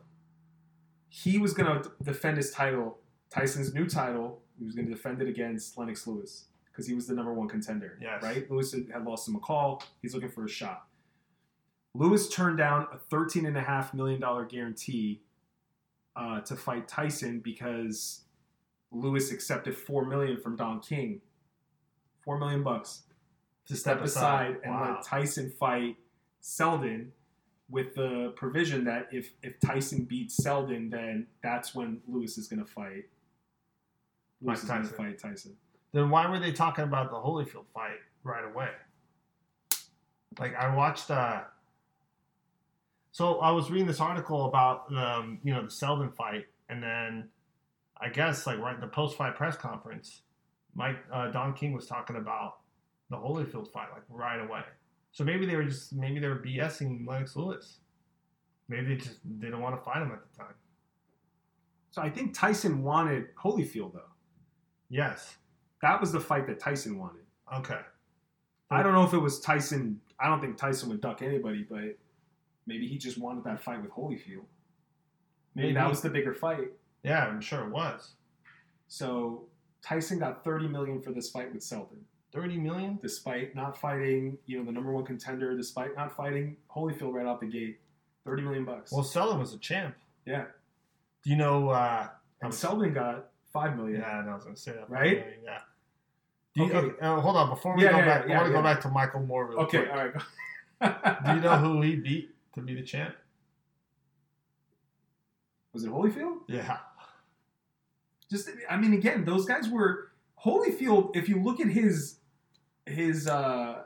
he was going to defend his title, Tyson's new title. He was going to defend it against Lennox Lewis because he was the number one contender. Yes. Right? Lewis had- had lost to McCall. He's looking for a shot. Lewis turned down a $13.5 million guarantee uh, to fight Tyson because Lewis accepted 4 million from Don King. 4 million bucks to step aside and Wow. let Tyson fight Seldon with the provision that if if Tyson beats Seldon, then that's when Lewis is going to fight. Lewis is going to fight Tyson. Then why were they talking about the Holyfield fight right away? Like I watched. uh So I was reading this article about um, you know the Seldon fight, and then I guess like right the post-fight press conference, Mike uh, Don King was talking about the Holyfield fight like right away. So maybe they were just maybe they were BSing Lennox Lewis. Maybe they just didn't want to fight him at the time. So I think Tyson wanted Holyfield though. Yes. That was the fight that Tyson wanted. Okay. I don't know if it was Tyson. I don't think Tyson would duck anybody, but maybe he just wanted that fight with Holyfield. Maybe that was the bigger fight. Yeah, I'm sure it was. So Tyson got 30 million for this fight with Seldon, Thirty million. despite not fighting, you know, the number one contender, despite not fighting Holyfield right out the gate. 30 million bucks. Well, Seldon was a champ. yeah. Do you know? uh And Seldon got 5 million. Yeah, I was gonna say that. Right? Yeah. Do you, Okay. okay, uh, hold on. Before we Yeah, go yeah, back, yeah, I want to yeah. go back to Michael Moorer. Real Okay, quick. all right. Do you know who he beat to be the champ? Was it Holyfield? Yeah. just I mean again those guys were Holyfield if you look at his his uh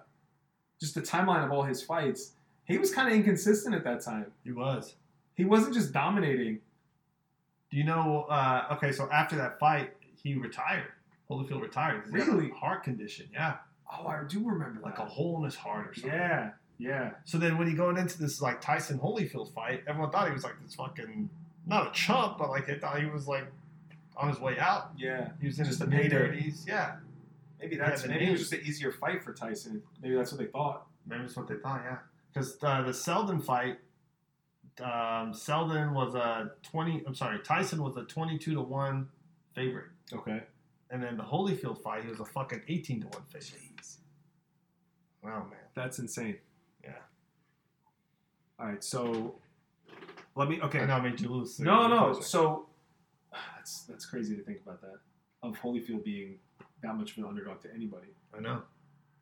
just the timeline of all his fights he was kind of inconsistent at that time He was. he wasn't just dominating Do you know? Uh, okay, so after that fight, he retired. Holyfield retired. 'cause he had a Really? heart condition. Yeah, oh I do remember that. like that. a hole in his heart or something. yeah yeah So then when he going into this like Tyson Holyfield fight, everyone thought he was like this fucking not a chump, but like they thought he was like on his way out. yeah He was in Just his a mid thirties. Yeah, maybe that's the maybe it was just an easier fight for Tyson maybe that's what they thought maybe that's what they thought. Yeah, because uh, the Seldon fight, um, Seldon was a twenty. I'm sorry, Tyson was a twenty-two to one favorite, okay and then the Holyfield fight, he was a fucking eighteen to one favorite. Jeez. Wow, man. that's insane Yeah. All right so let me okay I made you lose. No, no. So that's that's crazy to think about that. Of Holyfield being that much of an underdog to anybody, I know.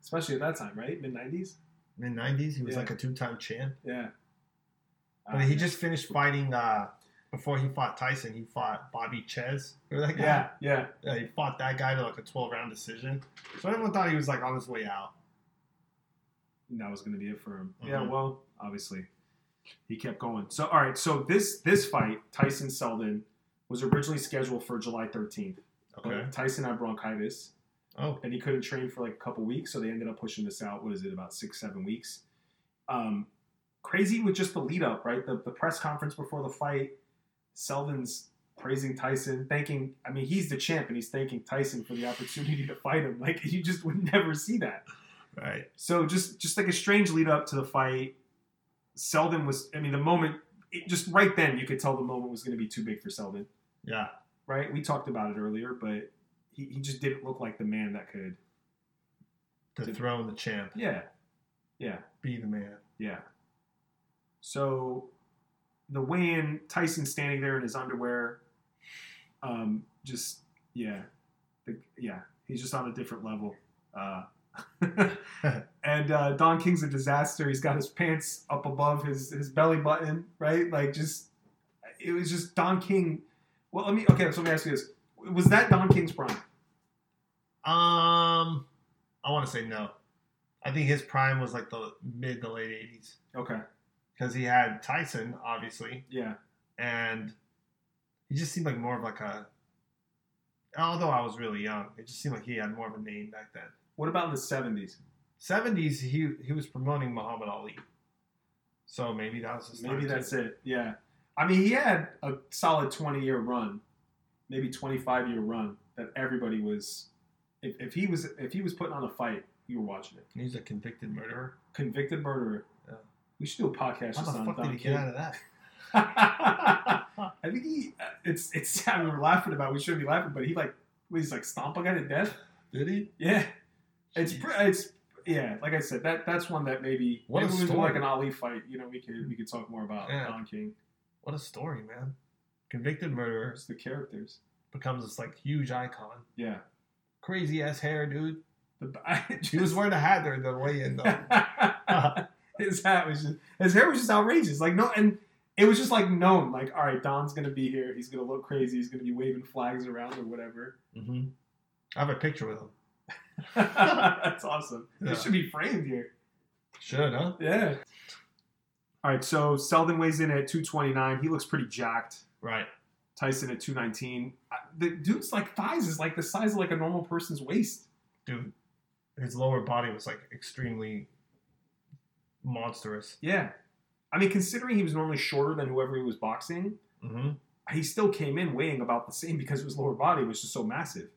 especially at that time, right? Mid nineties. Mid nineties, he was Yeah. like a two-time champ. Yeah. But he just finished fighting uh, before he fought Tyson. He fought Bobby Czyz. Yeah, yeah. Yeah, he fought that guy to like a 12 round decision. So everyone thought he was like on his way out. And that was going to be it for him. Yeah. Mhm. Well, obviously, he kept going. So all right. So this this fight, Tyson Seldon, was originally scheduled for July thirteenth. Okay. Tyson had bronchitis. Oh, and he couldn't train for like a couple weeks, so they ended up pushing this out. What is it, about six, seven weeks? Um, crazy with just the lead up, right? The, the press conference before the fight, Seldon's praising Tyson, thanking. I mean, he's the champ, and he's thanking Tyson for the opportunity to fight him. Like you just would never see that. right. So just just like a strange lead up to the fight. Seldon was. I mean, the moment. It, just right then, you could tell the moment was going to be too big for Seldon. Yeah. Right? We talked about it earlier, but he, he just didn't look like the man that could. Throw in the champ, Yeah. Yeah. be the man. Yeah. So the weigh-in, Tyson standing there in his underwear, um, just yeah, the, yeah, he's just on a different level. Uh, and uh, Don King's a disaster. He's got his pants up above his his belly button, right? Like just it was just Don King. Well, let me okay. So let me ask you this: Was that Don King's prime? Um, I want to say no. I think his prime was like the mid to late 80s Okay. because he had Tyson, obviously, Yeah. and he just seemed like more of like a. Although I was really young, it just seemed like he had more of a name back then. What about in the seventies? 70s, he he was promoting Muhammad Ali, so maybe that was his. Maybe that's too. it. Yeah. I mean, he had a solid 20 year run, maybe 25 year run that everybody was. If, if he was if he was putting on a fight, you were watching it. He's a convicted murderer. Convicted murderer. Yeah. We should do a podcast How the on fuck did he King. get out of that? I think he. uh, It's it's. I mean, we're laughing about. it. We shouldn't be laughing, but he like he's like stomp a guy to death. Did he? Yeah. It's it's yeah. Like I said, that that's one that maybe What maybe we do like an Ali fight. You know, we could we could talk more about Yeah. Don King. What a story, man! Convicted murderer There's the characters. becomes this like huge icon. Yeah. Crazy ass hair, dude. The, I He was wearing a hat during the weigh-in though. his hat was just his hair was just outrageous. Like no, and it was just like known. Like all right, Don's gonna be here. He's gonna look crazy. He's gonna be waving flags around or whatever. hmm I have a picture with him. That's awesome. Yeah. It should be framed here. Should, huh? Yeah. All right, so Seldon weighs in at 229. He looks pretty jacked. Right. Tyson at 219. The dude's like thighs is like the size of like a normal person's waist. Dude, his lower body was like extremely monstrous. Yeah. I mean, considering he was normally shorter than whoever he was boxing, hmm he still came in weighing about the same because his lower body was just so massive.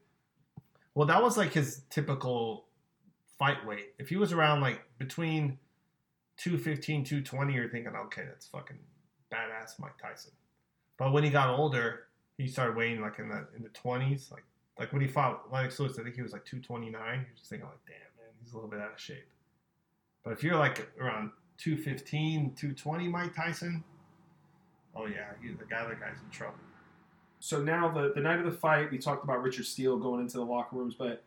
Well, that was like his typical fight weight. If he was around like between 215, 220, you're thinking, okay, that's fucking badass Mike Tyson. But when he got older, he started weighing like in the in the twenties. Like like when he fought Lennox Lewis, I think he was like two twenty nine. You're just thinking like, damn man, he's a little bit out of shape. But if you're like around 215, 220 Mike Tyson, oh yeah, he, the guy that guy's in trouble. So now the the night of the fight, we talked about Richard Steele going into the locker rooms, but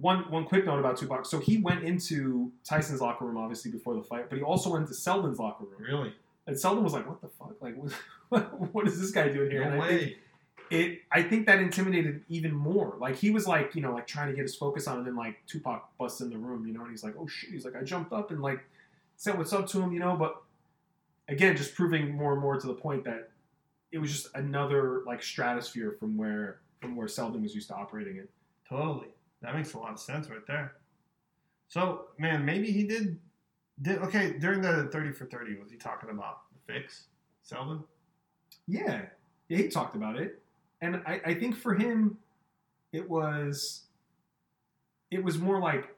one one quick note about Tupac. So he went into Tyson's locker room obviously before the fight, but he also went into Seldon's locker room. Really? And Seldon was like, "What the fuck? Like, what, what is this guy doing here?" No and I think way. it, I think that intimidated even more. Like he was like, you know, like trying to get his focus on, and then like Tupac busts in the room, you know, and he's like, "Oh shit!" He's like, "I jumped up and like said what's up to him," you know. But again, just proving more and more to the point that it was just another like stratosphere from where from where Seldon was used to operating in. Totally. That makes a lot of sense right there. So, man, maybe he did. Did okay during the thirty for thirty? Was he talking about the fix, Seldon? Yeah, yeah, he talked about it, and I, I think for him, it was, it was more like,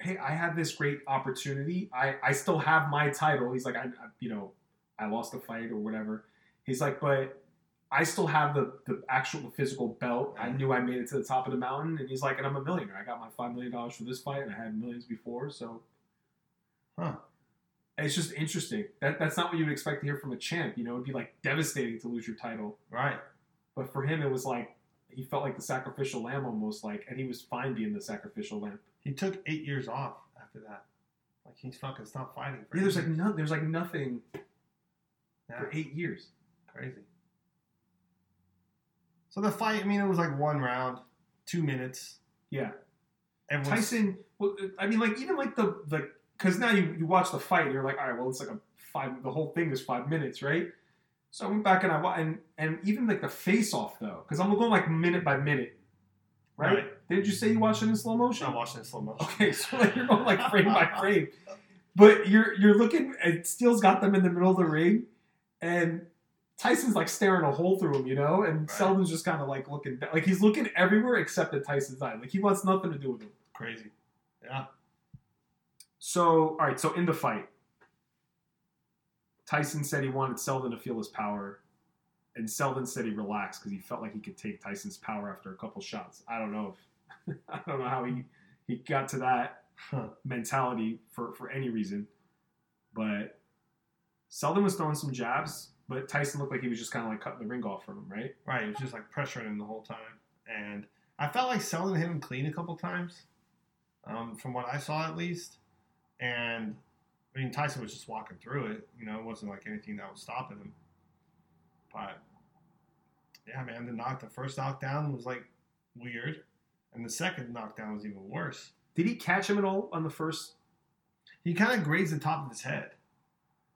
hey, I had this great opportunity. I, I still have my title. He's like, I, I you know, I lost the fight or whatever. He's like, but I still have the the actual physical belt. I knew I made it to the top of the mountain, and he's like, and I'm a millionaire. I got my five million dollars for this fight, and I had millions before, so. Huh. It's just interesting. That that's not what you'd expect to hear from a champ. You know, it'd be like devastating to lose your title. Right. But for him, it was like he felt like the sacrificial lamb almost like, and he was fine being the sacrificial lamb. He took eight years off after that. Like he's fucking stopped fighting. For Yeah, there's like no, there's like nothing Yeah, for eight years. Crazy. So the fight, I mean, it was like one round, two minutes. Yeah, Everyone's, Tyson. Well, I mean, like even like the the because now you you watch the fight, you're like, all right, well, it's like a five. The whole thing is five minutes, right? So I went back and I wa- and and even like the face off though, because I'm going like minute by minute, right? Right. Didn't you say you watched it in slow motion? I'm watching in slow motion. Okay, so like you're going like frame by frame, but you're you're looking. And Steele's got them in the middle of the ring, and Tyson's like staring a hole through him, you know, and Right. Seldon's just kind of like looking, like he's looking everywhere except at Tyson's eye. Like he wants nothing to do with him. Crazy. Yeah. So, all right, so in the fight, Tyson said he wanted Seldon to feel his power, and Seldon said he relaxed because he felt like he could take Tyson's power after a couple shots. I don't know if I don't know how he he got to that Huh. mentality for for any reason, but Seldon was throwing some jabs, but Tyson looked like he was just kind of like cutting the ring off from him, right? Right. He was just like pressuring him the whole time. And I felt like hit him clean a couple times, um, from what I saw at least. And I mean, Tyson was just walking through it. You know, it wasn't like anything that was stopping him. But yeah, man, the knock, the first knockdown was like weird, and the second knockdown was even worse. Did he catch him at all on the first? He kind of grazed the top of his head.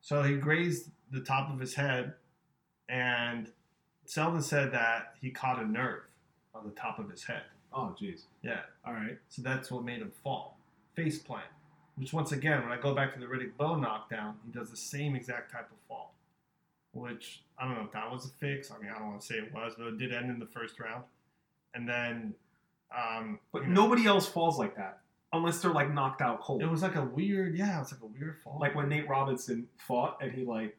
So he grazed the top of his head, and Seldon said that he caught a nerve on the top of his head. Oh, jeez. Yeah. All right. So that's what made him fall. Face plant. Which, once again, when I go back to the Riddick Bowe knockdown, he does the same exact type of fall. Which, I don't know if that was a fix. I mean, I don't want to say it was, but it did end in the first round. And then. Um, But you know, nobody else falls like that unless they're like knocked out cold. It was like a weird, yeah, it was like a weird fall. like when Nate Robinson fought and he like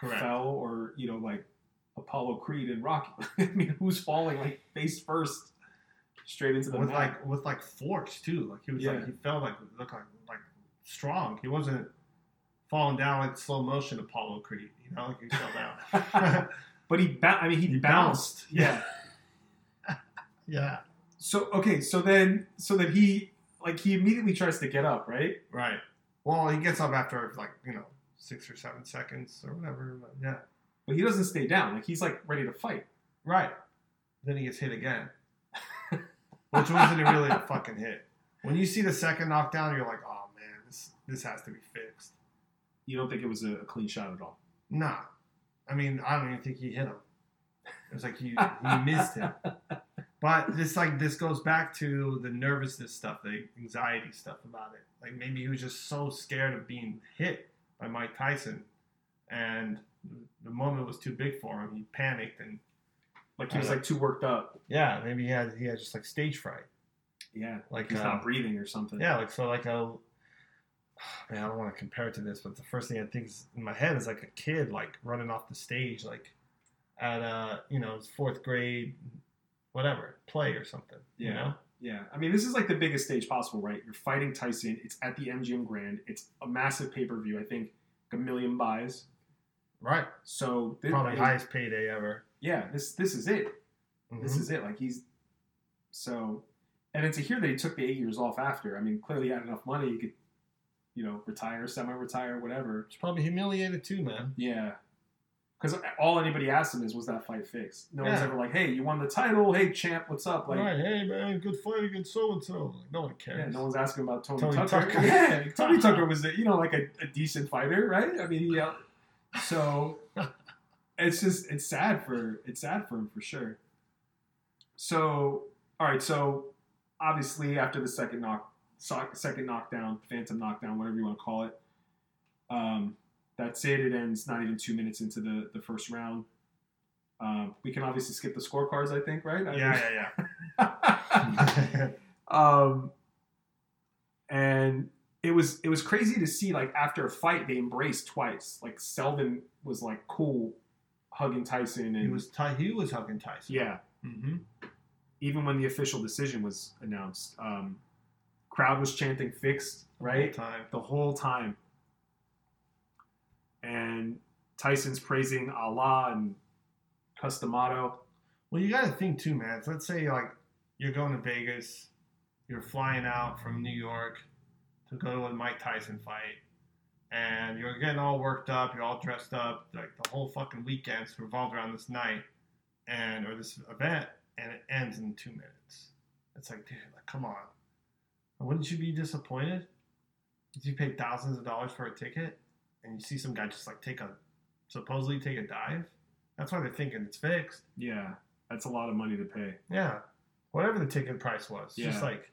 Correct. fell, or you know like Apollo Creed and Rocky. I mean, who's falling like face first straight into the with mat? like with like force too. Like he was Yeah. like he felt like looked like like strong. He wasn't falling down like slow motion Apollo Creed. You know, like he fell down. but he, ba- I mean, he, He bounced. bounced. Yeah. yeah. so okay, so then, so then he like he immediately tries to get up, right? Right. Well, he gets up after like you know six or seven seconds or whatever. But yeah. But he doesn't stay down. Like he's like ready to fight. Right. Then he gets hit again, which wasn't really a fucking hit. When you see the second knockdown, you're like, oh man, this this has to be fixed. You don't think it was a, a clean shot at all? Nah. I mean, I don't even think he hit him. It was like he, he missed him. But this like this goes back to the nervousness stuff, the anxiety stuff about it. Like maybe he was just so scared of being hit by Mike Tyson, and the moment was too big for him. He panicked, and Like he was like too worked up. yeah, maybe he had he had just like stage fright. Yeah, Like he's uh, not breathing or something. Yeah, like so like a man, I don't want to compare it to this, but the first thing I think is in my head is like a kid like running off the stage, like at a you know fourth grade, whatever play or something. You Yeah. know, Yeah, I mean, this is like the biggest stage possible, right? You're fighting Tyson. It's at the MGM Grand. It's a massive pay per view. I think a million buys. right? So thi- Probably it- highest payday ever. Yeah, this this is it. This Mhm. is it. Like he's so, and then to hear that he took the eight years off after. I mean, clearly he had enough money. He could, you know, retire, semi-retire, whatever. It's probably humiliated too, man. Yeah. Because all anybody asked him is, was that fight fixed? No one's ever like, hey, you won the title. Hey, champ, what's up? Like, right? Hey, man, good fight against so and so. No one cares. Yeah, no one's asking about Tony, Tony Tucker. Tucker. Yeah, Tony Tucker was, a, you know, like a, a decent fighter, right? I mean, he, uh, so it's just it's sad for it's sad for him for sure. So, all right, so obviously after the second knock, second knockdown, phantom knockdown, whatever you want to call it, um, that's it. It ends not even two minutes into the the first round. Um, we can obviously skip the scorecards, I think, right? I mean- yeah, yeah, yeah. um, and it was it was crazy to see like after a fight they embraced twice. Like Seldon was like cool, hugging Tyson, and he was Ty- he was hugging Tyson. yeah. Mm-hmm. Even when the official decision was announced, um, crowd was chanting "fixed" right Time. the whole time, and Tyson's praising Allah and Cus D'Amato. Well, you got to think too, man. Let's say like you're going to Vegas, you're flying out from New York to go to a Mike Tyson fight, and you're getting all worked up, you're all dressed up, like the whole fucking weekend's revolved around this night, and or this event, and it ends in two minutes. It's like, dude, like, come on. Wouldn't you be disappointed if you paid thousands of dollars for a ticket and you see some guy just like take a supposedly take a dive? That's why they're thinking it's fixed. Yeah, that's a lot of money to pay. Yeah. Whatever the ticket price was. Yeah. Just like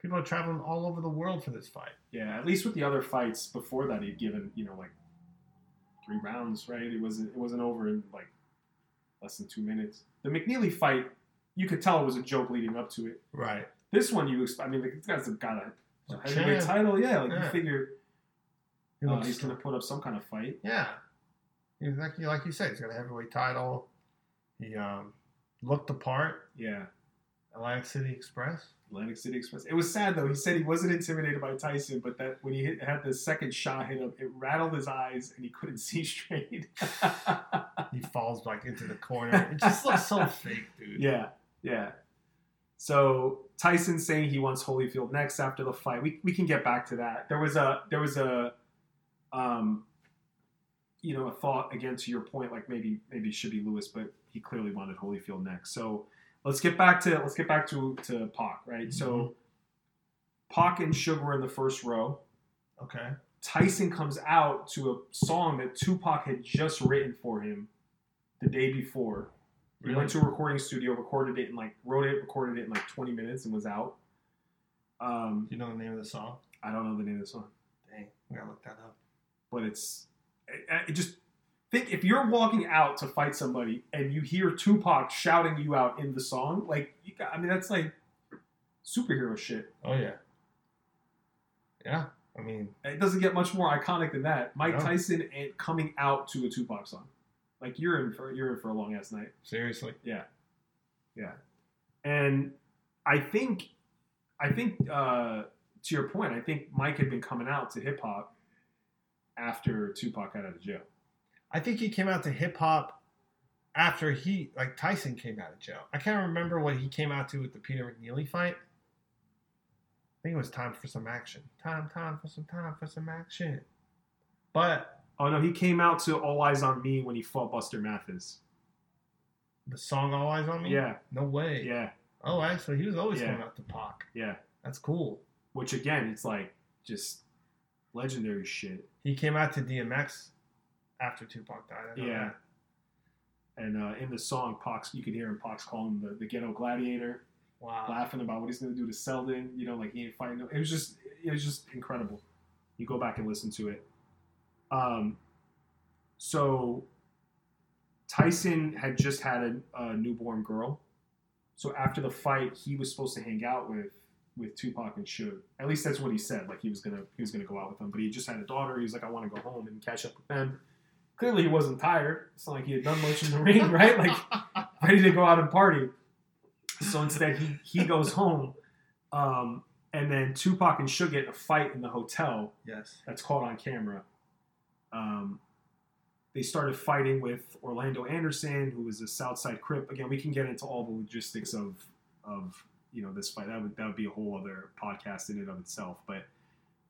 people are traveling all over the world for this fight. Yeah, at least with the other fights before that, he'd given you know like three rounds, right? It wasn't it wasn't over in like less than two minutes. The McNeely fight, you could tell it was a joke leading up to it. Right. This one, you I mean, this guy's got a, a A heavyweight title, yeah. Like Yeah. you figure He uh, he's gonna put up some kind of fight. yeah. Exactly like you said, he's got a heavyweight title. He um, looked the part. Yeah, Atlantic City Express. Atlantic City Express. It was sad though. He said he wasn't intimidated by Tyson, but that when he hit, had the second shot hit him, it rattled his eyes and he couldn't see straight. He falls back into the corner. It just looks so fake, dude. Yeah, yeah. So Tyson saying he wants Holyfield next after the fight. We, we can get back to that. There was a there was a um you know a thought again to your point like maybe maybe it should be Lewis, but he clearly wanted Holyfield next. So let's get back to let's get back to to Pac, right? So Pac and Suge in the first row. Okay. Tyson comes out to a song that Tupac had just written for him the day before. He went to a recording studio, recorded it, and like wrote it, recorded it in like 20 minutes, and was out. Um, Do you know the name of the song? I don't know the name of the song, Dang, we gotta look that up. But it's it, it just think if you're walking out to fight somebody and you hear Tupac shouting you out in the song, like you got, I mean that's like superhero shit. Oh yeah. Yeah. I mean, It doesn't get much more iconic than that. Mike No. Tyson and coming out to a Tupac song, like you're in for you're in for a long ass night. seriously. Yeah, yeah, and I think, I think uh, to your point, I think Mike had been coming out to hip hop after Tupac got out of jail. I think he came out to hip hop after he like Tyson came out of jail. I can't remember what he came out to with the Peter McNeely fight. I think it was time for some action. Time, time for some time for some action. But Oh no, he came out to All Eyes on Me when he fought Buster Mathis. the song All Eyes on Me? Yeah, No way. yeah, Oh, actually, he was always Yeah. coming out to Pac. yeah. That's cool. Which again, it's like just legendary shit. He came out to DMX after Tupac died. Yeah. that. And uh, in the song, Pox, you could hear him Pox call him the, the ghetto gladiator. Wow. laughing about what he's going to do to Seldon. You know, like he ain't fighting. no- It was just, it was just incredible. You go back and listen to it. Um, so Tyson had just had a, a newborn girl. So after the fight, he was supposed to hang out with with Tupac and Suge. At least that's what he said. Like he was gonna he was gonna go out with them, but he just had a daughter. He was like, I want to go home and catch up with them. Clearly, he wasn't tired. It's not like he had done much in the ring, right? Like ready to go out and party. So instead, he he goes home, um, and then Tupac and Suge get in a fight in the hotel yes. that's caught on camera. Um, they started fighting with Orlando Anderson, who was a Southside Crip. Again, we can get into all the logistics of of you know this fight. That would that would be a whole other podcast in and of itself. But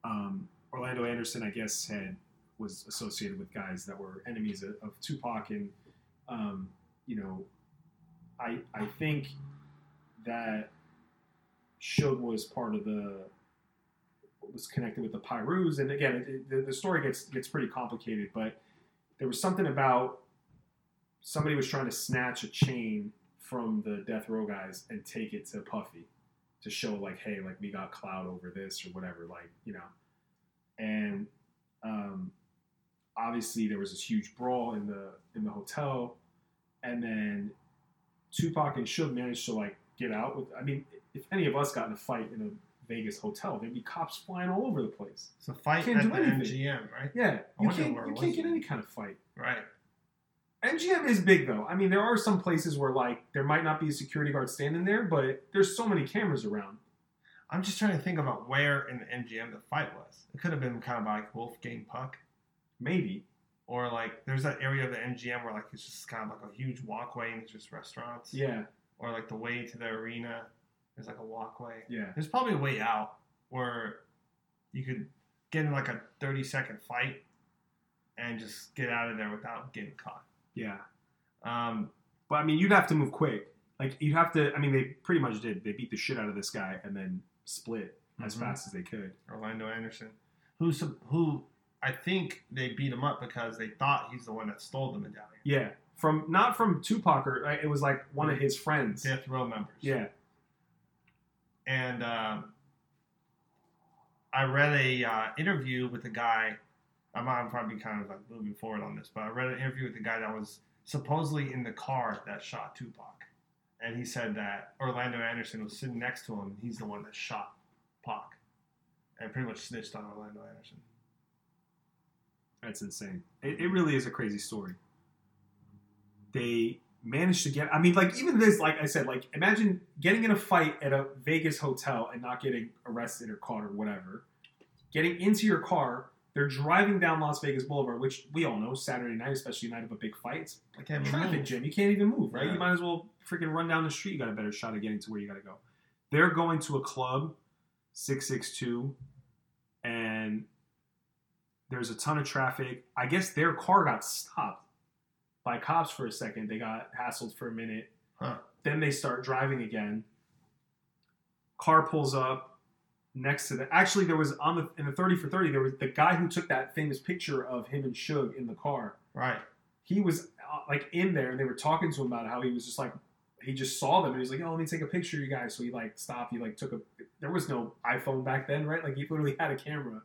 um, Orlando Anderson, I guess, had was associated with guys that were enemies of, of Tupac, and um, you know, I I think that Suge was part of the was connected with the Pirus, and again, it- the, the story gets gets pretty complicated. But there was something about somebody was trying to snatch a chain from the death row guys and take it to Puffy to show like, hey, like we got cloud over this or whatever, like you know, and um, obviously there was this huge brawl in the in the hotel, and then Tupac and Suge managed to like get out with. I mean, if any of us got in a fight in a Vegas hotel, there'd be cops flying all over the place. It's a fight Can't at do the anything. MGM, right? Yeah, I you can't you can't get any kind of fight. Right. MGM is big though. I mean, there are some places where like there might not be a security guard standing there, but there's so many cameras around. I'm just trying to think about where in the MGM the fight was. It could have been kind of like Wolfgang Puck, Maybe. or like there's that area of the MGM where like it's just kind of like a huge walkway and it's just restaurants. Yeah. Or like the way to the arena, there's like a walkway. Yeah. There's probably a way out where you could get in like a 30 second fight and just get out of there without getting caught. Yeah. Um, But I mean, you'd have to move quick. Like you'd have to. I mean, they pretty much did. They beat the shit out of this guy and then split as Mhm. fast as they could. Orlando Anderson, who who I think they beat him up because they thought he's the one that stole the medallion. Yeah. From not from Tupac or right, it was like one of his friends. Death row members. Yeah. and um, I read a uh, interview with a guy. I'm, probably kind of like moving forward on this, but I read an interview with the guy that was supposedly in the car that shot Tupac, and he said that Orlando Anderson was sitting next to him. and He's the one that shot Pac, and pretty much snitched on Orlando Anderson. That's insane. It, it really is a crazy story. They managed to get. I mean, like even this, like I said, like imagine getting in a fight at a Vegas hotel and not getting arrested or caught or whatever. Getting into your car, they're driving down Las Vegas Boulevard, which we all know Saturday night, especially night of a big fight, it's like traffic move. jam. You can't even move, right? Yeah. You might as well freaking run down the street. You got a better shot of getting to where you got to go. They're going to a club, six six two, and there's a ton of traffic. I guess their car got stopped by cops for a second. They got hassled for a minute. Huh. Then they start driving again. Car pulls up next to the. Actually, there was on the in the thirty for thirty. There was the guy who took that famous picture of him and Suge in the car. Right. He was uh, like in there, and they were talking to him about how he was just like he just saw them and he's like, "Oh, let me take a picture of you guys." So he like stopped. He like took a. There was no iPhone back then, right? Like he literally had a camera,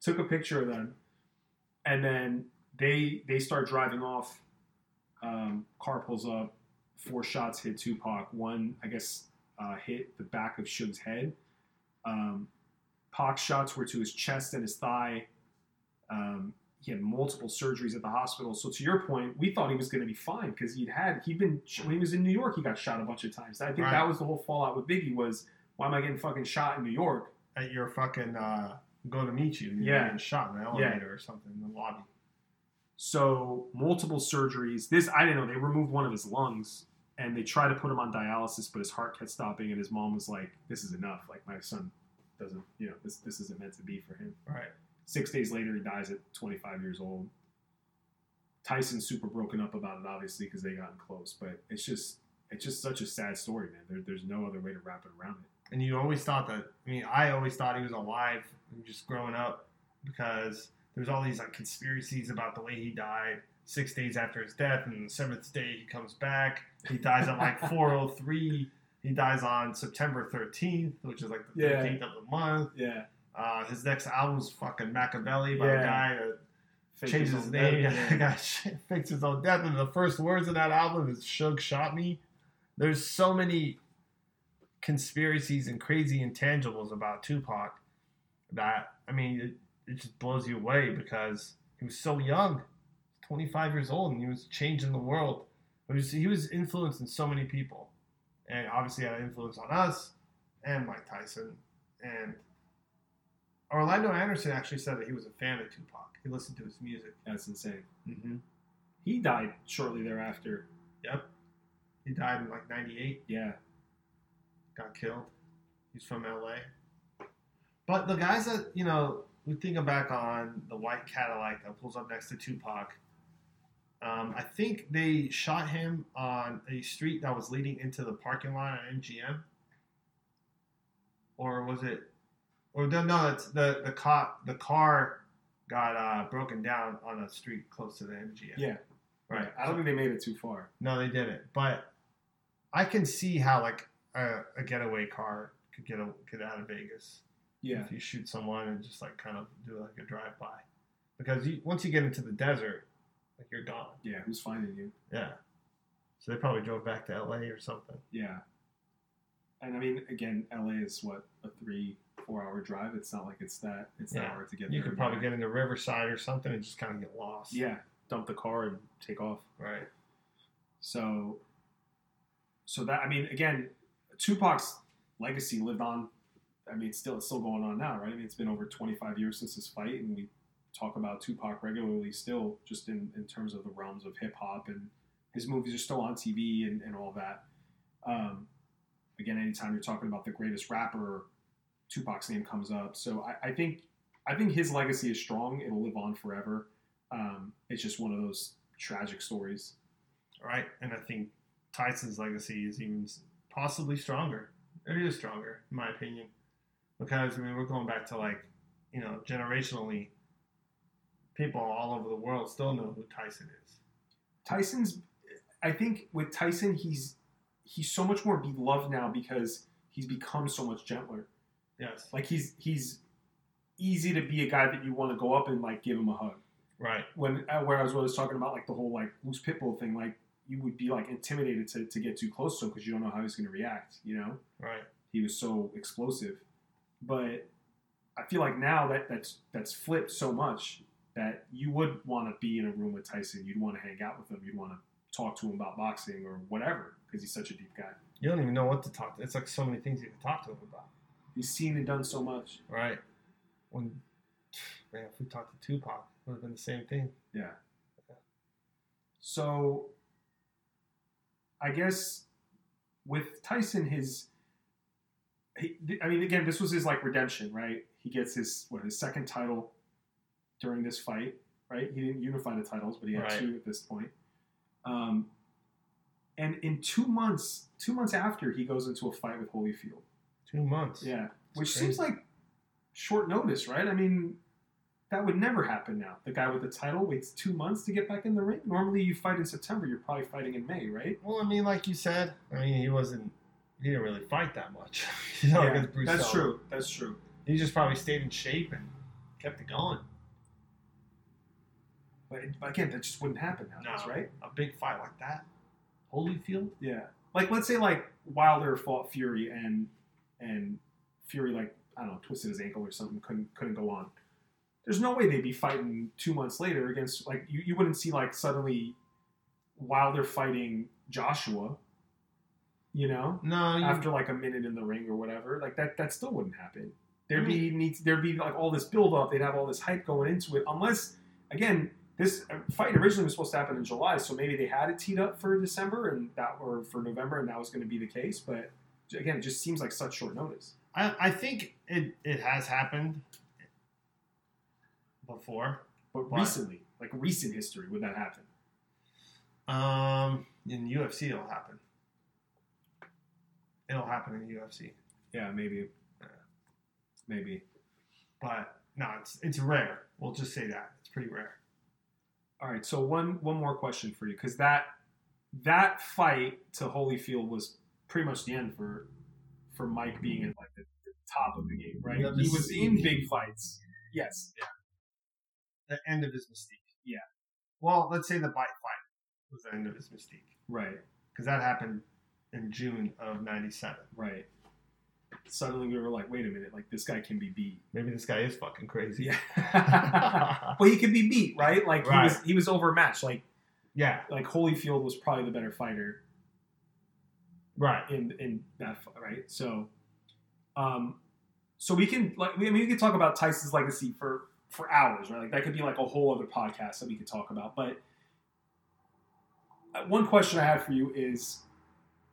took a picture of them, and then they they start driving off. Um, car pulls up. Four shots hit Tupac. One, I guess, uh, hit the back of Suge's head. Um, Pac's shots were to his chest and his thigh. Um, he had multiple surgeries at the hospital. So to your point, we thought he was going to be fine because he'd had he'd been when he was in New York, he got shot a bunch of times. I think Right. that was the whole fallout with Biggie was why am I getting fucking shot in New York? At your fucking uh, going to meet you, and Yeah. getting shot in the elevator or something in the lobby. So multiple surgeries. This I didn't know. They removed one of his lungs and they try to put him on dialysis, but his heart kept stopping. And his mom was like, "This is enough. Like my son doesn't, you know, this this isn't meant to be for him." Right. Six days later, he dies at 25 years old. Tyson's super broken up about it, obviously, because they gotten close. But it's just it's just such a sad story, man. There, there's no other way to wrap it around it. and you always thought that. I mean, I always thought he was alive just growing up because there's all these like conspiracies about the way he died. Six days after his death, and the seventh day he comes back. He dies at like 4:03. He dies on September 13th, which is like the Yeah. 13th of the month. Yeah. Uh, his next album's fucking Makaveli by a guy that Fake changed his his name. death, Yeah. got fixed his own death, and the first words in that album is "Suge shot me." There's so many conspiracies and crazy intangibles about Tupac that I mean it, it just blows you away because he was so young, 25 years old, and he was changing the world. It was, he was influencing so many people, and obviously had an influence on us and Mike Tyson. And Orlando Anderson actually said that he was a fan of Tupac. He listened to his music. That's insane. Mm-hmm. He died shortly thereafter. Yep. He died in like '98. Yeah. got killed. He's from LA. But the guys that, you know, we think back on the white Cadillac that pulls up next to Tupac, um, I think they shot him on a street that was leading into the parking lot at MGM. Or was it? Or no, no, it's the the cop the car got uh, broken down on a street close to the MGM. Yeah. right. I don't think they made it too far. No, they didn't. But I can see how like a, a getaway car could get a, get out of Vegas Yeah. if you shoot someone and just like kind of do like a drive by, because you, once you get into the desert, like you're gone. Yeah. Who's finding you? Yeah. So they probably drove back to L.A. or something. Yeah. And I mean, again, LA is what a three, four hour drive. It's not like it's that it's that Yeah. hard to get. You there You could probably back. get into Riverside or something and just kind of get lost. Yeah. Dump the car and take off. Right. So, so that I mean, again, Tupac's legacy lived on. I mean, it's still it's still going on now, right? I mean, it's been over 25 years since his fight, and we talk about Tupac regularly still, just in, in terms of the realms of hip hop, and his movies are still on TV and, and all that. Um, again, anytime you're talking about the greatest rapper, Tupac's name comes up. So I, I think I think his legacy is strong. It'll live on forever. Um, it's just one of those tragic stories. Right. And I think Tyson's legacy is even possibly stronger. It is stronger, in my opinion, because I mean we're going back to like you know generationally, people all over the world still know who Tyson is. Tyson's I think with Tyson he's he's so much more beloved now because he's become so much gentler. Yes. Like he's he's easy to be a guy that you want to go up and like give him a hug. Right. When uh, whereas when I was talking about like the whole like loose pitbull thing, like you would be like intimidated to, to get too close to him because you don't know how he's going to react. You know, Right. he was so explosive. But I feel like now that that's that's flipped so much that you would want to be in a room with Tyson. You'd want to hang out with him. You'd want to talk to him about boxing or whatever because he's such a deep guy. You don't even know what to talk to. It's like so many things you can talk to him about. He's seen and done so much. Right. When man, if we talked to Tupac, it would have been the same thing. Yeah. So I guess with Tyson, his he, I mean, again, this was his like redemption, right? He gets his what his second title during this fight, right? He didn't unify the titles, but he had Right. two at this point. Um, and in two months, two months after, he goes into a fight with Holyfield. Two months. Yeah, which It's seems like short notice, right? I mean, that would never happen now. The guy with the title waits two months to get back in the ring. Normally, you fight in September. You're probably fighting in May, right? Well, I mean, like you said, I mean, he wasn't. He didn't really fight that much. you know, against Bruce that's Seldon. true. That's true. He just probably stayed in shape and kept it going. But but again, that just wouldn't happen nowadays, No. right? A big fight like that, Holyfield. Yeah. Like let's say like Wilder fought Fury and and Fury like I don't know twisted his ankle or something couldn't couldn't go on. There's no way they'd be fighting two months later against like you, you wouldn't see like suddenly Wilder fighting Joshua. You know, No, you, after like a minute in the ring or whatever, like that that still wouldn't happen. There'd be needs there'd be like all this build up. They'd have all this hype going into it, unless again this uh, fight originally was supposed to happen in July, so maybe they had it teed up for December and that or for November, and that was going to be the case. But again, it just seems like such short notice. I, I think it, it has happened before. But Why? recently, like recent history, would that happen? Um, in UFC, it'll happen. It'll happen in UFC, Yeah, maybe, maybe. but no, it's it's rare. We'll just say that it's pretty rare. All right, so one one more question for you because that that fight to Holyfield was pretty much the end for for Mike being at like the, the top of the game, right? The He was in big fights. Yes. The end of his mystique. Yeah. Well, let's say the bite fight was the end of his mystique Right. because that happened in June of '97. Right. Suddenly we were like, wait a minute, like this guy can be beat. Maybe this guy is fucking crazy. Yeah. well, he could be beat, right? Like Right. he was he was overmatched. Like yeah, like Holyfield was probably the better fighter right. in in that fight, right? So, um, so we can like I mean we could talk about Tyson's legacy for for hours, right? Like that could be like a whole other podcast that we could talk about. But uh, one question I have for you is,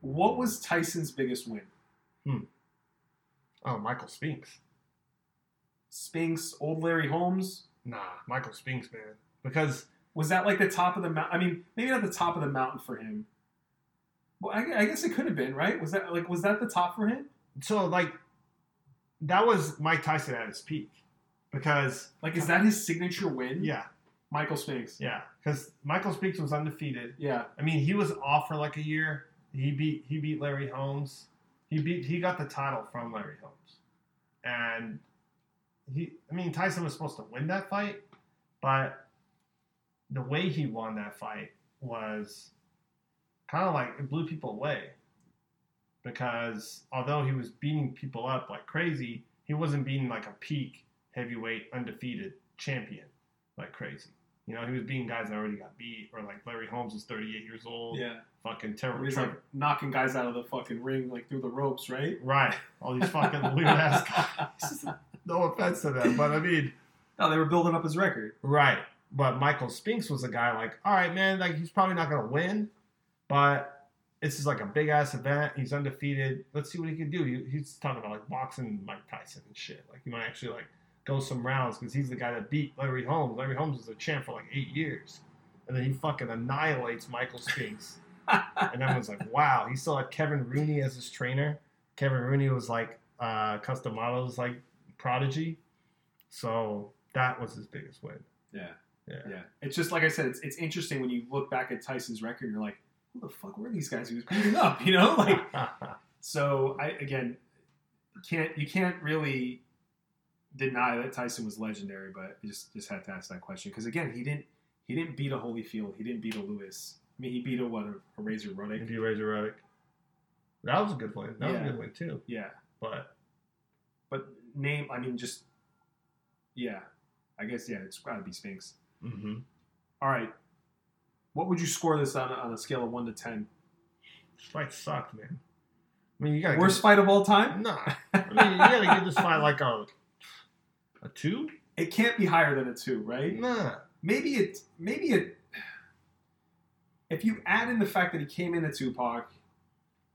what was Tyson's biggest win? Oh, Michael Spinks. Spinks, old Larry Holmes. Nah, Michael Spinks, man. Because Was that like the top of the mountain? I mean, maybe not the top of the mountain for him. Well, I, I guess it could have been, right? Was that like was that the top for him? so like that was Mike Tyson at his peak. Because Like, is that his signature win? yeah, Michael Spinks. yeah. Because Michael Spinks was undefeated. Yeah, I mean, he was off for like a year. He beat he beat Larry Holmes. He beat he got the title from Larry Holmes, and he. I mean, Tyson was supposed to win that fight, but the way he won that fight was kind of like it blew people away because although he was beating people up like crazy, he wasn't beating like a peak heavyweight undefeated champion like crazy. You know, he was beating guys that already got beat, or like Larry Holmes is 38 years old yeah. fucking terrible. He's like knocking guys out of the fucking ring, like through the ropes, right? right, all these fucking weird ass guys. No offense to them, but I mean, No, they were building up his record. right. But Michael Spinks was a guy like, all right, man, like he's probably not gonna win, but this is like a big ass event. He's undefeated. Let's see what he can do. He, he's talking about like boxing Mike Tyson and shit. Like he might actually like go some rounds because he's the guy that beat Larry Holmes. Larry Holmes was a champ for like eight years, and then he fucking annihilates Michael Spinks. and everyone's like, wow. He still had Kevin Rooney as his trainer. Kevin Rooney was like uh, Cus D'Amato's like prodigy. So that was his biggest win. Yeah, Yeah. yeah. It's just like I said. It's, it's interesting when you look back at Tyson's record. You're like, who the fuck were these guys he was beating up? You know, like so. I again can't you can't really deny that Tyson was legendary, but I just just had to ask that question because again, he didn't he didn't beat a Holyfield. He didn't beat a Lewis. I mean, he beat a what a, a Razor Ruddock. if you Razor Ruddock. That was a good win. That was a good win too. Yeah, But but name. I mean, just yeah. I guess yeah. It's got to be Spinks. mm-hmm. All right. What would you score this on, on a scale of one to ten? this fight sucked, man. I mean, you gotta Worst give, fight of all time? Nah, I mean, you gotta give this fight like a a two. It can't be higher than a two, right? Nah, Maybe it. Maybe it. If you add in the fact that he came in into Tupac,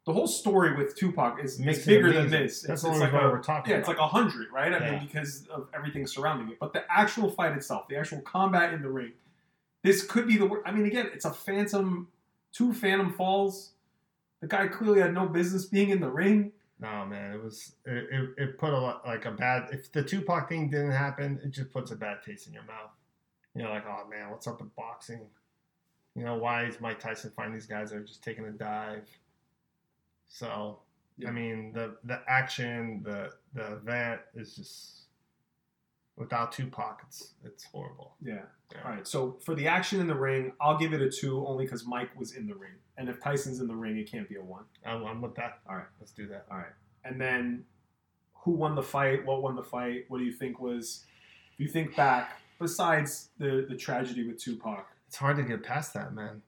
the whole story with Tupac is, is bigger than this. That's it's, it's like reason a, why we're talking. yeah, it's like a hundred, right? I Yeah. mean, because of everything surrounding it. But the actual fight itself, the actual combat in the ring, this could be the. wor- I mean, again, it's a phantom, two phantom falls. The guy clearly had no business being in the ring. No, man, it was it, it, it put a lot like a bad. If the Tupac thing didn't happen, it just puts a bad taste in your mouth. You know, like oh man, what's up with boxing? You know, why is Mike Tyson find these guys that are just taking a dive? So, Yeah. I mean, the the action, the the event is just without Tupac, it's it's horrible. Yeah. All right. So for the action in the ring, I'll give it a two only because Mike was in the ring, and if Tyson's in the ring, it can't be a one. I'm, I'm with that. All right. let's do that. All right. And then, who won the fight? What won the fight? What do you think was? If you think back, besides the the tragedy with Tupac, It's hard to get past that, man.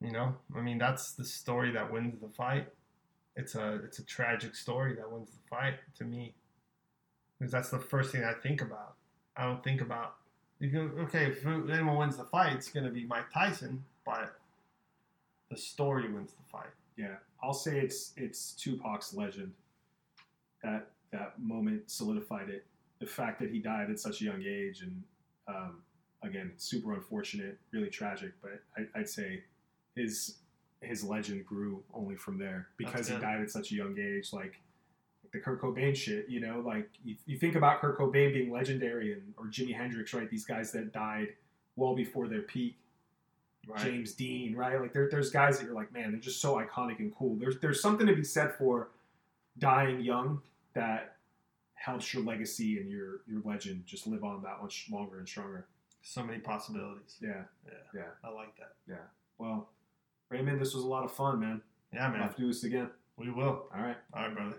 You know, I mean, that's the story that wins the fight. It's a it's a tragic story that wins the fight to me, because that's the first thing I think about. I don't think about you can, okay if anyone wins the fight, it's going to be Mike Tyson, but the story wins the fight. yeah, I'll say it's it's Tupac's legend. That that moment solidified it. The fact that he died at such a young age, and um, again, super unfortunate, really tragic. But I, I'd say his his legend grew only from there because he died at such a young age. Like the Kurt Cobain shit, you know, like you, you think about Kurt Cobain being legendary, and or Jimi Hendrix, right? These guys that died well before their peak. James Dean, right? Like there, there's guys that you're like, man, they're just so iconic and cool. There's there's something to be said for dying young that helps your legacy and your your legend just live on that much longer and stronger. So many possibilities. Yeah, Yeah, yeah. I like that. Yeah. Well, Raymond, this was a lot of fun, man. Yeah, We'll man, have to do this again. we will. All right. All right, brother.